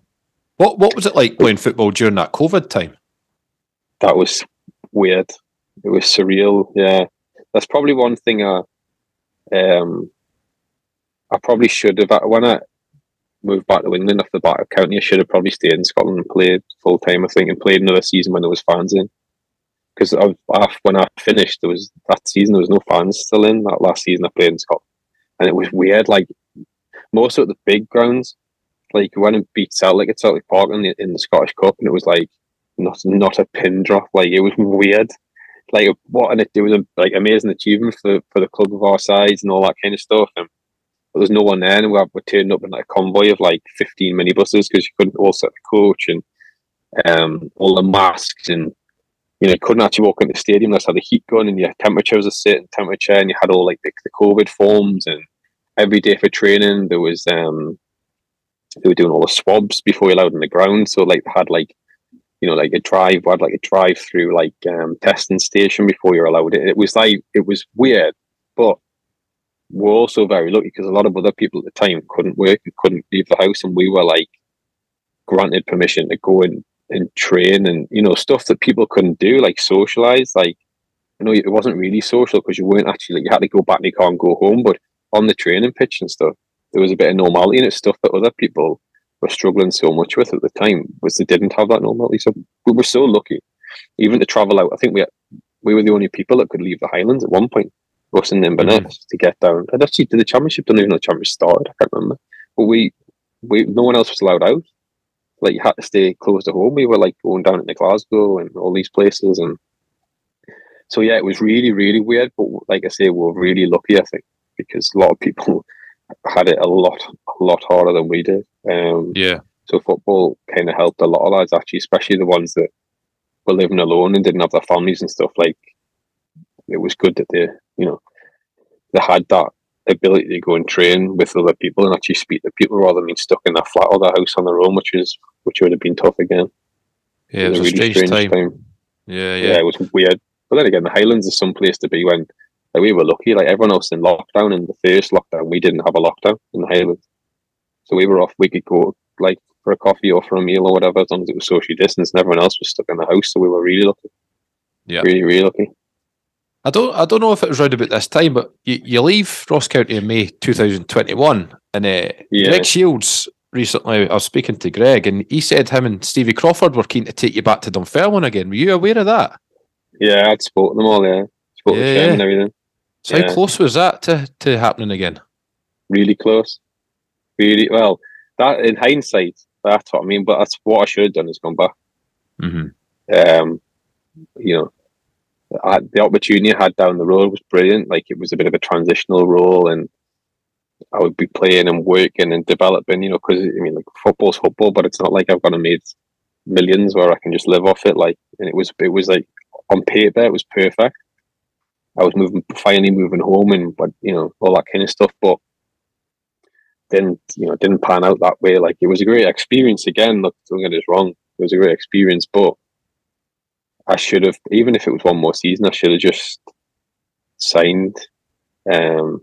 what what was it like playing football during that COVID time? That was weird. It was surreal. Yeah, that's probably one thing I um I probably should have when I moved back to England off the back of county. I should have probably stayed in Scotland and played full time. I think and played another season when there was fans in. Because I, when I finished, there was that season there was no fans still in. That last season I played in Scotland, and it was weird. Like most of the big grounds, like when it beat Celtic at Celtic Park in the, in the Scottish Cup, and it was like not not a pin drop. Like it was weird. Like what and it, it was a like amazing achievement for for the club of our size and all that kind of stuff. And but there's no one there, and we were turning up in like a convoy of like 15 minibuses because you couldn't all set the coach and um, all the masks and you know, couldn't actually walk into the stadium unless had the heat gun and your temperature was a certain temperature and you had all like the, the COVID forms and every day for training there was um they were doing all the swabs before you allowed in the ground. So like they had like you know, like a drive, we had like a drive through like um testing station before you're allowed it. It was like it was weird, but we're also very lucky because a lot of other people at the time couldn't work and couldn't leave the house, and we were like granted permission to go and, and train and you know stuff that people couldn't do, like socialize. Like you know, it wasn't really social because you weren't actually like, you had to go back and you can't go home, but on the training pitch and stuff, there was a bit of normality and it's stuff that other people were struggling so much with at the time was they didn't have that normality. So we were so lucky, even to travel out. I think we we were the only people that could leave the Highlands at one point us in Inverness mm-hmm. to get down. And actually, did the championship? Don't even know the championship started. I can't remember. But we, we, no one else was allowed out. Like you had to stay close to home. We were like going down into Glasgow and all these places, and so yeah, it was really, really weird. But like I say, we we're really lucky, I think, because a lot of people had it a lot, a lot harder than we did. Um, yeah. So football kind of helped a lot of lads actually, especially the ones that were living alone and didn't have their families and stuff. Like it was good that they, you know, they had that ability to go and train with other people and actually speak to people rather than being stuck in their flat or their house on their own, which is which would have been tough again. Yeah, it was, it was a, really strange, strange time. time. Yeah, yeah, yeah, it was weird. But then again, the Highlands is some place to be when like, we were lucky. Like everyone else in lockdown, in the first lockdown, we didn't have a lockdown in the Highlands, so we were off. We could go like for a coffee or for a meal or whatever, as long as it was socially distanced, and everyone else was stuck in the house. So we were really lucky. Yeah, really, really lucky. I don't I don't know if it was round about this time, but you, you leave Ross County in May 2021, and uh, yeah. Greg Shields recently. I was speaking to Greg, and he said him and Stevie Crawford were keen to take you back to Dunfermline again. Were you aware of that? Yeah, I'd spoken them all. Yeah, spoke yeah, yeah. and everything. So yeah. how close was that to, to happening again? Really close. Really well. That in hindsight, that's what I mean. But that's what I should have done is gone back. Mm-hmm. Um, you know, I, the opportunity I had down the road was brilliant. Like it was a bit of a transitional role, and I would be playing and working and developing. You know, because I mean, like football's football, but it's not like I've gonna make millions where I can just live off it. Like, and it was it was like on paper it was perfect. I was moving finally moving home and but you know all that kind of stuff, but didn't you know didn't pan out that way. Like it was a great experience again. Look, don't get us wrong, it was a great experience, but I should have, even if it was one more season, I should have just signed. Um,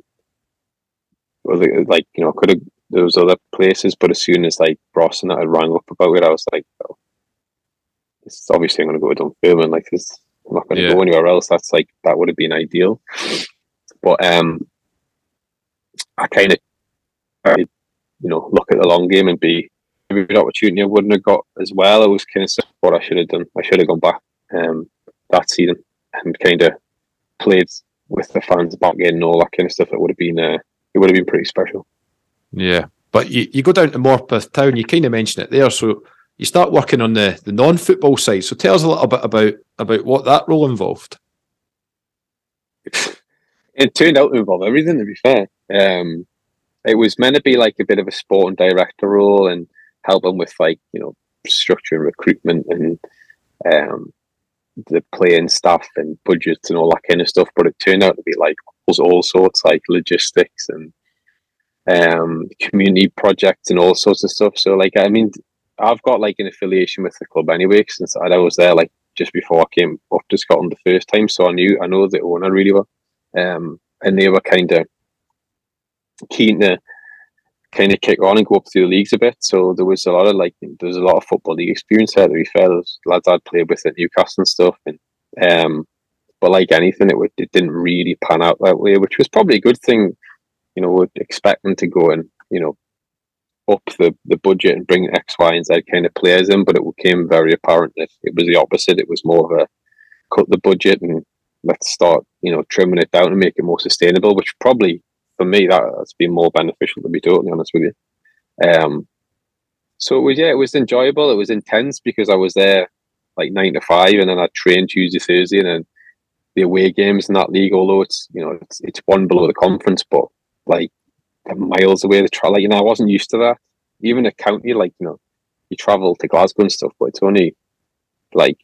like you know, could have was other places, but as soon as like Ross and I rang up about it, I was like, oh, it's obviously I'm going to go to Dunfermline. Like, this, I'm not going to yeah. go anywhere else. That's like that would have been ideal. But um, I kind of, you know, look at the long game and be every opportunity I wouldn't have got as well. I was kind of what I should have done. I should have gone back um, that season and kind of played with the fans back in and all that kind of stuff. It would have been uh, it would have been pretty special. Yeah, but you, you go down to Morpeth Town. You kind of mentioned it there, so you start working on the, the non football side. So tell us a little bit about about what that role involved. it turned out to involve everything. To be fair, um, it was meant to be like a bit of a sporting director role and helping with like you know structure and recruitment and um, the playing staff and budgets and all that kind of stuff. But it turned out to be like was all sorts like logistics and um, community projects and all sorts of stuff. So like I mean, I've got like an affiliation with the club anyway since I was there like just before I came up to Scotland the first time. So I knew I know the owner really well, um, and they were kind of keen to kind of kick on and go up through the leagues a bit. So there was a lot of like there was a lot of football league experience there. To be fair, There's lads I'd played with at Newcastle and stuff, and um, but like anything, it, would, it didn't really pan out that way, which was probably a good thing. You know, would expect them to go and you know up the, the budget and bring X, Y, and Z kind of players in, but it became very apparent that it was the opposite. It was more of a cut the budget and let's start, you know, trimming it down and make it more sustainable, which probably for me that, has been more beneficial to be totally honest with you. Um, so it was yeah, it was enjoyable. It was intense because I was there like nine to five, and then I trained Tuesday, Thursday, and then the away games in that league. Although it's you know it's it's one below the conference, but like miles away the travel. Like, you know, I wasn't used to that. Even a county, like you know, you travel to Glasgow and stuff, but it's only like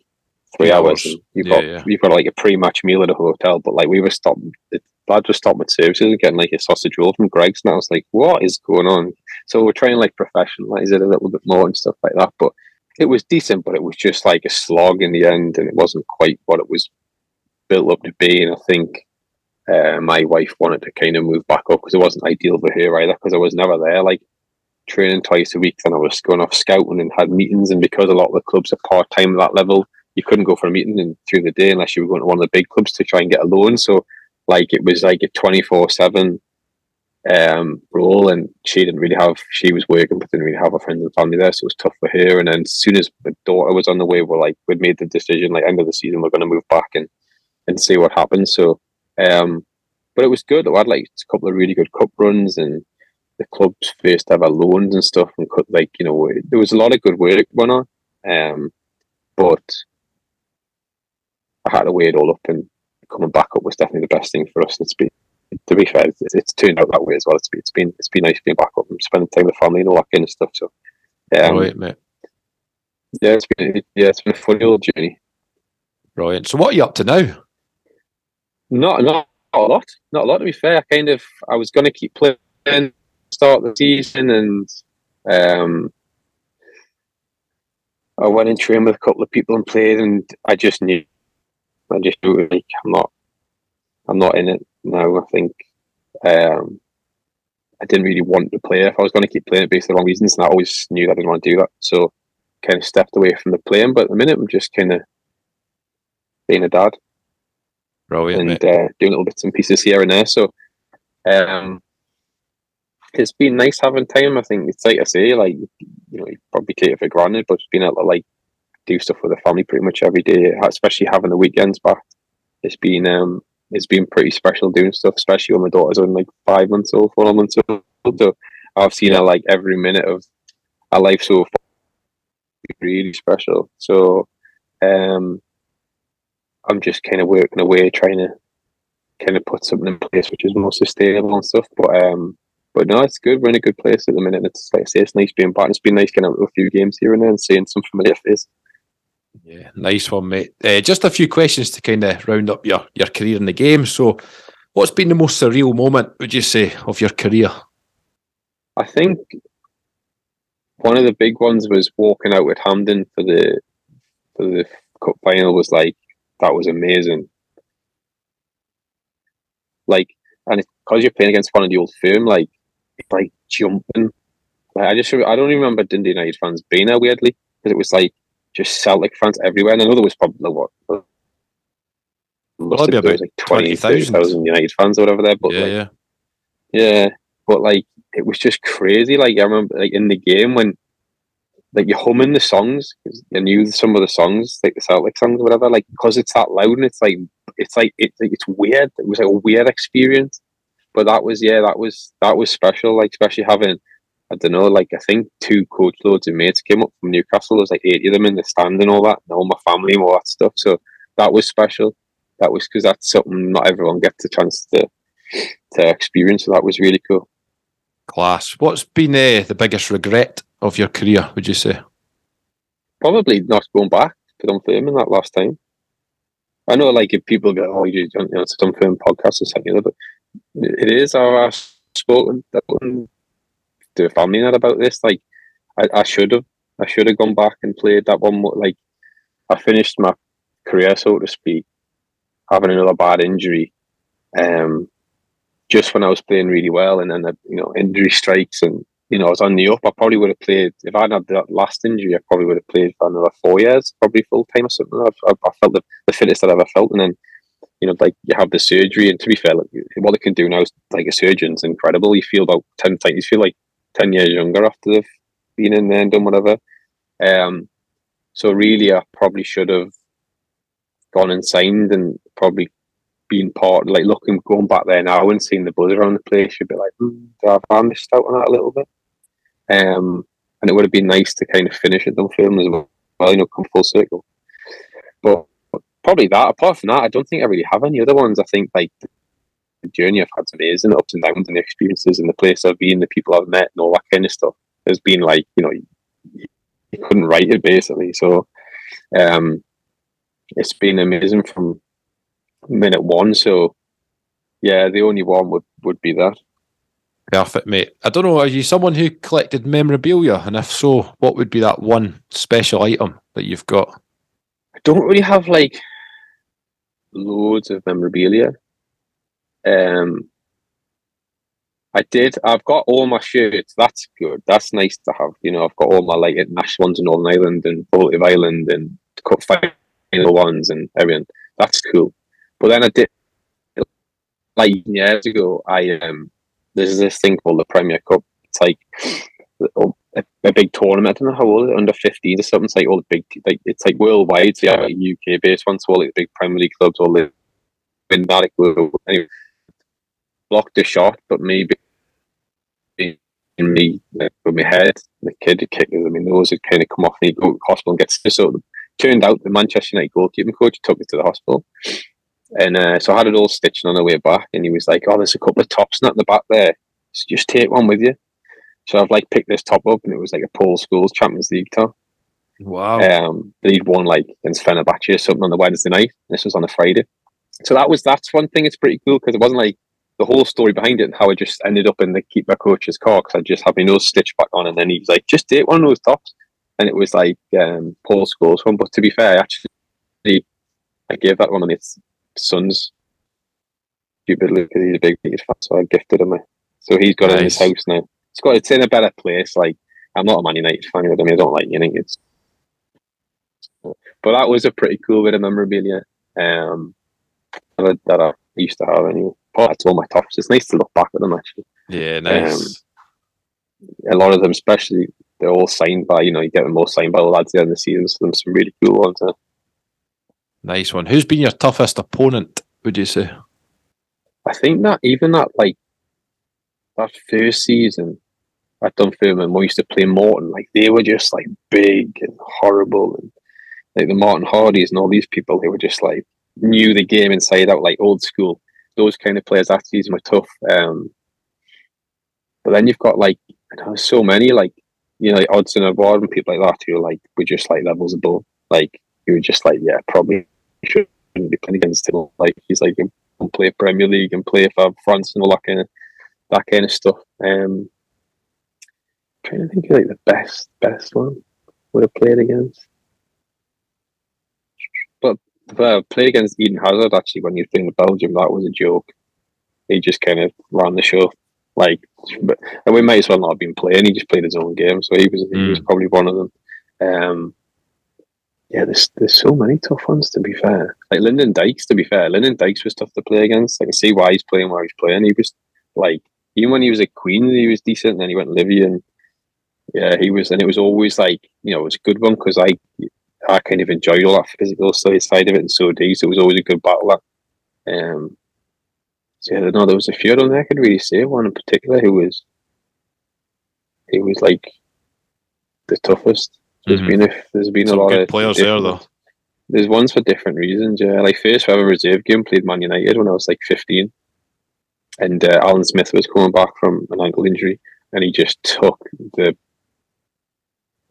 three hours. you've yeah, got yeah. you've got like a pre-match meal at a hotel. But like we were stopping, the lads were stopping at services and getting like a sausage roll from Greggs, and I was like, what is going on? So we're trying to like professionalize it a little bit more and stuff like that. But it was decent, but it was just like a slog in the end, and it wasn't quite what it was built up to be. And I think uh, my wife wanted to kind of move back up because it wasn't ideal for her either because I was never there like training twice a week and I was going off scouting and had meetings and because a lot of the clubs are part time at that level you couldn't go for a meeting in, through the day unless you were going to one of the big clubs to try and get a loan. So like it was like a 24 7 um, role and she didn't really have she was working but didn't really have a friends and family there so it was tough for her. And then as soon as my daughter was on the way we're like we'd made the decision like end of the season we're going to move back and and see what happens. So um, but it was good. I had like a couple of really good cup runs and the club's first ever loans and stuff. And cut, like you know, there was a lot of good work going on. Um, but I had to weigh it all up, and coming back up was definitely the best thing for us. It's been, to be fair, it's, it's turned out that way as well. It's been, it's been, it's been nice being back up and spending time with family and all that kind of stuff. So, um, right, mate. Yeah, it's been, yeah, it's been a funny old journey. Brilliant. So, what are you up to now? Not, not, a lot. Not a lot, to be fair. I kind of, I was going to keep playing, start the season, and um, I went and trained with a couple of people and played, and I just knew, I just knew, like, I'm not, I'm not in it now. I think um, I didn't really want to play. If I was going to keep playing it based on the wrong reasons, and I always knew that I didn't want to do that, so kind of stepped away from the playing. But at the minute, I'm just kind of being a dad Brilliant, and uh, doing little bits and pieces here and there. So um, it's been nice having time. I think it's like I say, like you know, you probably take it for granted, but being able to like do stuff with the family pretty much every day, especially having the weekends back. It's been um, it's been pretty special doing stuff, especially when my daughter's only like five months old, four months old. So I've seen her like every minute of her life so far. Really special. So um, I'm just kind of working away trying to kind of put something in place which is more sustainable and stuff. But um, but no, it's good. We're in a good place at the minute. It's like I say, it's nice being back. It's been nice getting out a few games here and there and seeing some familiar faces. Yeah, nice one, mate. Uh, just a few questions to kind of round up your your career in the game. So, what's been the most surreal moment, would you say, of your career? I think one of the big ones was walking out with Hampden for the for the cup final. Was like that was amazing. Like, and because you're playing against one of the old firm, like, like jumping. Like, I just, I don't even remember Dundee United fans being there weirdly because it was like just Celtic fans everywhere. And I know there was probably what. Must have about like 20, 30,000 United fans or whatever there. But yeah, like, yeah. Yeah. But like, it was just crazy. Like, I remember like in the game when like you're humming the songs you knew some of the songs, like the Celtic songs or whatever, like because it's that loud and it's like it's like it's it's weird. It was like a weird experience, but that was yeah, that was that was special. Like especially having I don't know, like I think two coach loads of mates came up from Newcastle. There was like eighty of them in the stand and all that, and all my family and all that stuff. So that was special. That was because that's something not everyone gets a chance to to experience. So that was really cool. Class. What's been uh, the biggest regret of your career? Would you say? Probably not going back to Dunfermline that last time. I know, like, if people go, "Oh, you don't know, it's a Dunfermline podcast or something," but it is. I've spoken to a family net about this. Like, I, I should have, I should have gone back and played that one. More, like, I finished my career, so to speak, having another bad injury, um, just when I was playing really well, and then you know injury strikes, and you know I was on the up. I probably would have played if I'd had that last injury. I probably would have played for another four years, probably full time or something. I, I felt the, the fittest I'd ever felt, and then you know, like you have the surgery, and to be fair, like, what they can do now is like a surgeon's incredible. You feel about ten times, you feel like ten years younger after they've been in there and done whatever. Um, so really, I probably should have gone and signed and probably been part, like looking, going back there now and seeing the buzz around the place, you'd be like, mm, have I missed out on that a little bit? Um, and it would have been nice to kind of finish it Dunfermline as well, you know, come full circle. But probably that. Apart from that, I don't think I really have any other ones. I think like the journey I've had is amazing, ups and downs, and the experiences, and the place I've been, the people I've met, and all that kind of stuff has been like you know you, you couldn't write it basically. So um, it's been amazing from minute one. So yeah, the only one would would be that. Perfect, mate. I don't know. Are you someone who collected memorabilia? And if so, what would be that one special item that you've got? I don't really have like loads of memorabilia. Um, I did. I've got all my shirts. That's good. That's nice to have. You know, I've got all my like ones in Northern Ireland and Baltic Island and Cup final ones and everything. That's cool. But then I did like years ago. I um, there's this thing called the Premier Cup. It's like oh, a, a big tournament. I don't know how old it under 15 or something. It's like all the big, like it's like worldwide. So yeah, like UK based ones, so all like the big Premier League clubs, all the win that. Anyway, blocked a shot, but maybe in me with my head, the kid kicked. I mean, those had kind of come off and he go to the hospital and get gets so it turned out the Manchester United goalkeeping coach took me to the hospital. And uh, so I had it all stitched on the way back, and he was like, "Oh, there's a couple of tops not in the back there. So just take one with you." So I've like picked this top up, and it was like a Paul Scholes Champions League top. Wow. Um, he'd won like against Fenerbahce or something on the Wednesday night. This was on a Friday. So that was that's one thing. It's pretty cool because it wasn't like the whole story behind it and how I just ended up in the keeper coach's car because I just had my nose stitched back on, and then he's like, "Just take one of those tops," and it was like um, Paul Scholes one. But to be fair, I actually, I gave that one on his son's stupidly because he's a big biggest fan, so I gifted him it. So he's got nice. it in his house now it's got it's in a better place. Like I'm not a Man United fan, I mean I don't like United. But that was a pretty cool bit of memorabilia um, that I used to have anyway. That's all my tops. It's nice to look back at them actually. Yeah, nice. Um, a lot of them, especially, they're all signed by you know you get them all signed by the lads at the end of the season. So them some really cool ones. Nice one. Who's been your toughest opponent? Would you say? I think that even that like that first season at Dunfermline, we used to play Morton. Like they were just like big and horrible, and like the Martin Hardies and all these people, they were just like knew the game inside out, like old school. Those kind of players that season were tough. Um, but then you've got like know, so many like you know like Odsonne Edouard and people like that who like were just like levels above. Like you were just like yeah, probably shouldn't be playing against him. Like he's like can play Premier League and play for France and all that kind of that kind of stuff. Um, I'm trying to think of like the best best one would have played against. But uh, play against Eden Hazard actually when he was playing Belgium, that was a joke. He just kind of ran the show. Like, but, and we might as well not have been playing. He just played his own game, so he was mm. he was hmm. probably one of them. Um, yeah, there's there's so many tough ones to be fair. Like Lyndon Dykes, to be fair, Lyndon Dykes was tough to play against. I can see why he's playing where he's playing. He was like even when he was at Queens, he was decent. And then he went Livi, and yeah, he was. And it was always like you know, it was a good one because I I kind of enjoyed all that physical side of it, and so did. So it was always a good battle. Um, so yeah, no, there was a few on there. I could really say one in particular who was he was like the toughest. There's mm-hmm. been a, there's been Some a lot of players there though. There's ones for different reasons. Yeah, like first ever reserve game played Man United when I was like 15 and uh, Alan Smith was coming back from an ankle injury, and he just took the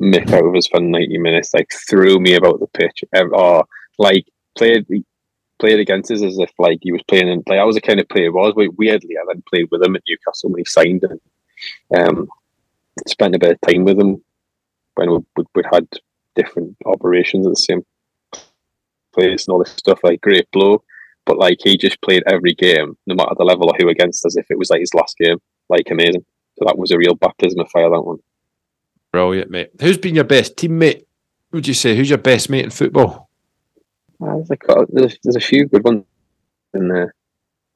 mick out of us for ninety minutes. Like threw me about the pitch, or like played played against us as if like he was playing. And like I was the kind of player he was. Weirdly, I then played with him at Newcastle when he signed and um, spent a bit of time with him when we, we, we had different operations at the same place and all this stuff. Like great blow, but like he just played every game, no matter the level or who against, as if it was like his last game. Like amazing. So that was a real baptism of fire. That one. Brilliant, mate. Who's been your best teammate? Would you say who's your best mate in football? Uh, there's, a, there's, there's a few good ones in there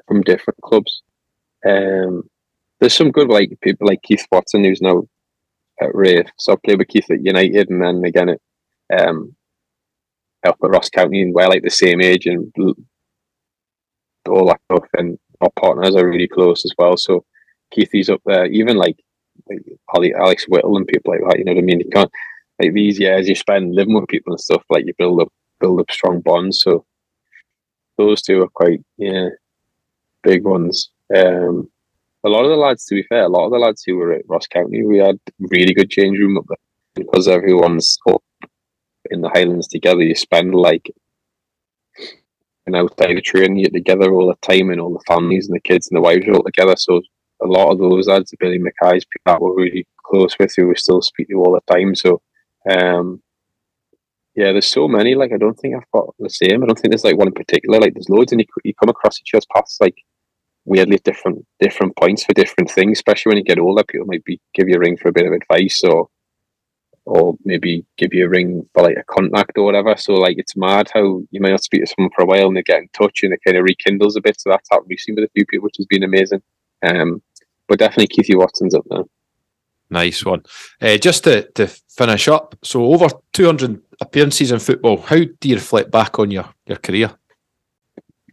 from different clubs. Um, there's some good like people like Keith Watson who's now at. So I played with Keith at United and then again at um, up at Ross County and we're like the same age and all that stuff. And our partners are really close as well. So Keithy's up there. Even like, like Alex Whittle and people like that. You know what I mean? You can't like these years you spend living with people and stuff. Like you build up build up strong bonds. So those two are quite yeah big ones. Um, a lot of the lads, to be fair, a lot of the lads who were at Ross County, we had really good change room up there because everyone's up in the Highlands together. You spend like an outside of training, you're together all the time, and all the families and the kids and the wives are all together. So a lot of those lads, Billy Mackay's people that we're really close with, who we still speak to all the time. So, um, yeah, there's so many. Like, I don't think I've got the same. I don't think there's like one in particular. Like, there's loads, and you, you come across each other's paths. Like, weirdly different different points for different things. Especially when you get older, people might be give you a ring for a bit of advice or or maybe give you a ring for like a contact or whatever. So like it's mad how you might not speak to someone for a while and they get in touch and it kind of rekindles a bit. So that's happened recently with a few people, which has been amazing. Um, but definitely Keithy Watson's up there. Nice one. Uh, just to, to finish up, so over 200 appearances in football, how do you reflect back on your, your career?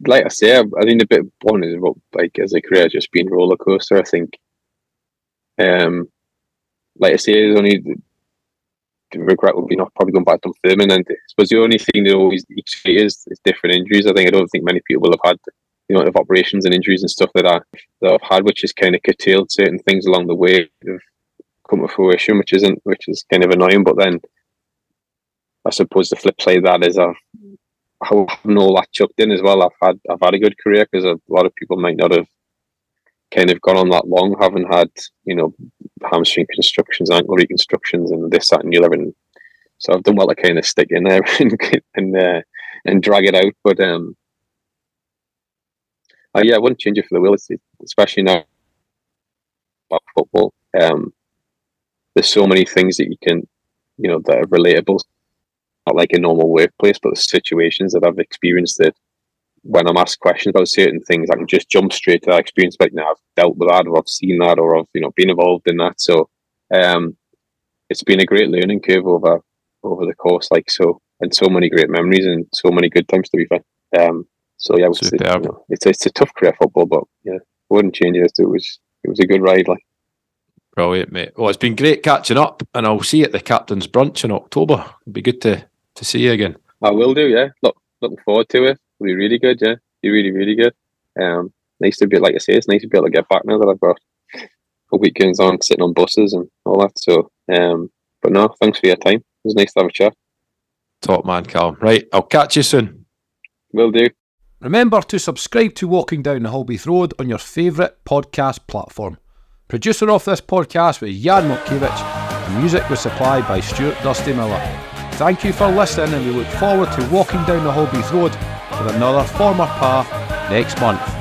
Like I say, I, I think a bit one is about like as a career just being roller coaster. I think, um, like I say, there's only the, the regret would be not probably going back to filming. And I suppose the only thing that always each is is different injuries. I think I don't think many people will have had you know of operations and injuries and stuff that that I've had, which has kind of curtailed certain things along the way have come to fruition, which isn't which is kind of annoying. But then I suppose the flip side of that is I've having all that chucked in as well, I've had I've had a good career because a lot of people might not have kind of gone on that long, having had you know hamstring constructions, ankle reconstructions, and this, that, and the other. And so I've done well to kind of stick in there and and, uh, and drag it out. But um, uh, yeah, I wouldn't change it for the will, especially now about football. Um, there's so many things that you can, you know, that are relatable like a normal workplace, but the situations that I've experienced that when I'm asked questions about certain things, I can just jump straight to that experience. Like, now I've dealt with that, or I've seen that, or I've you know been involved in that. So, um, it's been a great learning curve over over the course. Like so, and so many great memories and so many good times to be fair. Um, so yeah, it's, you know, it's it's a tough career football, but yeah, I wouldn't change it. It was it was a good ride. Like. Brilliant, mate. Well, it's been great catching up, and I'll see you at the captain's brunch in October. It'd be good to to see you again. I will do, yeah. Look, looking forward to it. It'll be really good, yeah. Be really, really good. Um, nice to be, like I say, it's nice to be able to get back now that I've got a weekends on sitting on buses and all that. So, um, but no, thanks for your time. It was nice to have a chat. Top man, Calm. Right, I'll catch you soon. Will do. Remember to subscribe to Walking Down the Halbeath Road on your favourite podcast platform. Producer of this podcast was Jan Motkiewicz. The music was supplied by Stuart Dusty Miller. Thank you for listening, and we look forward to walking down the Halbeath Road with another former par next month.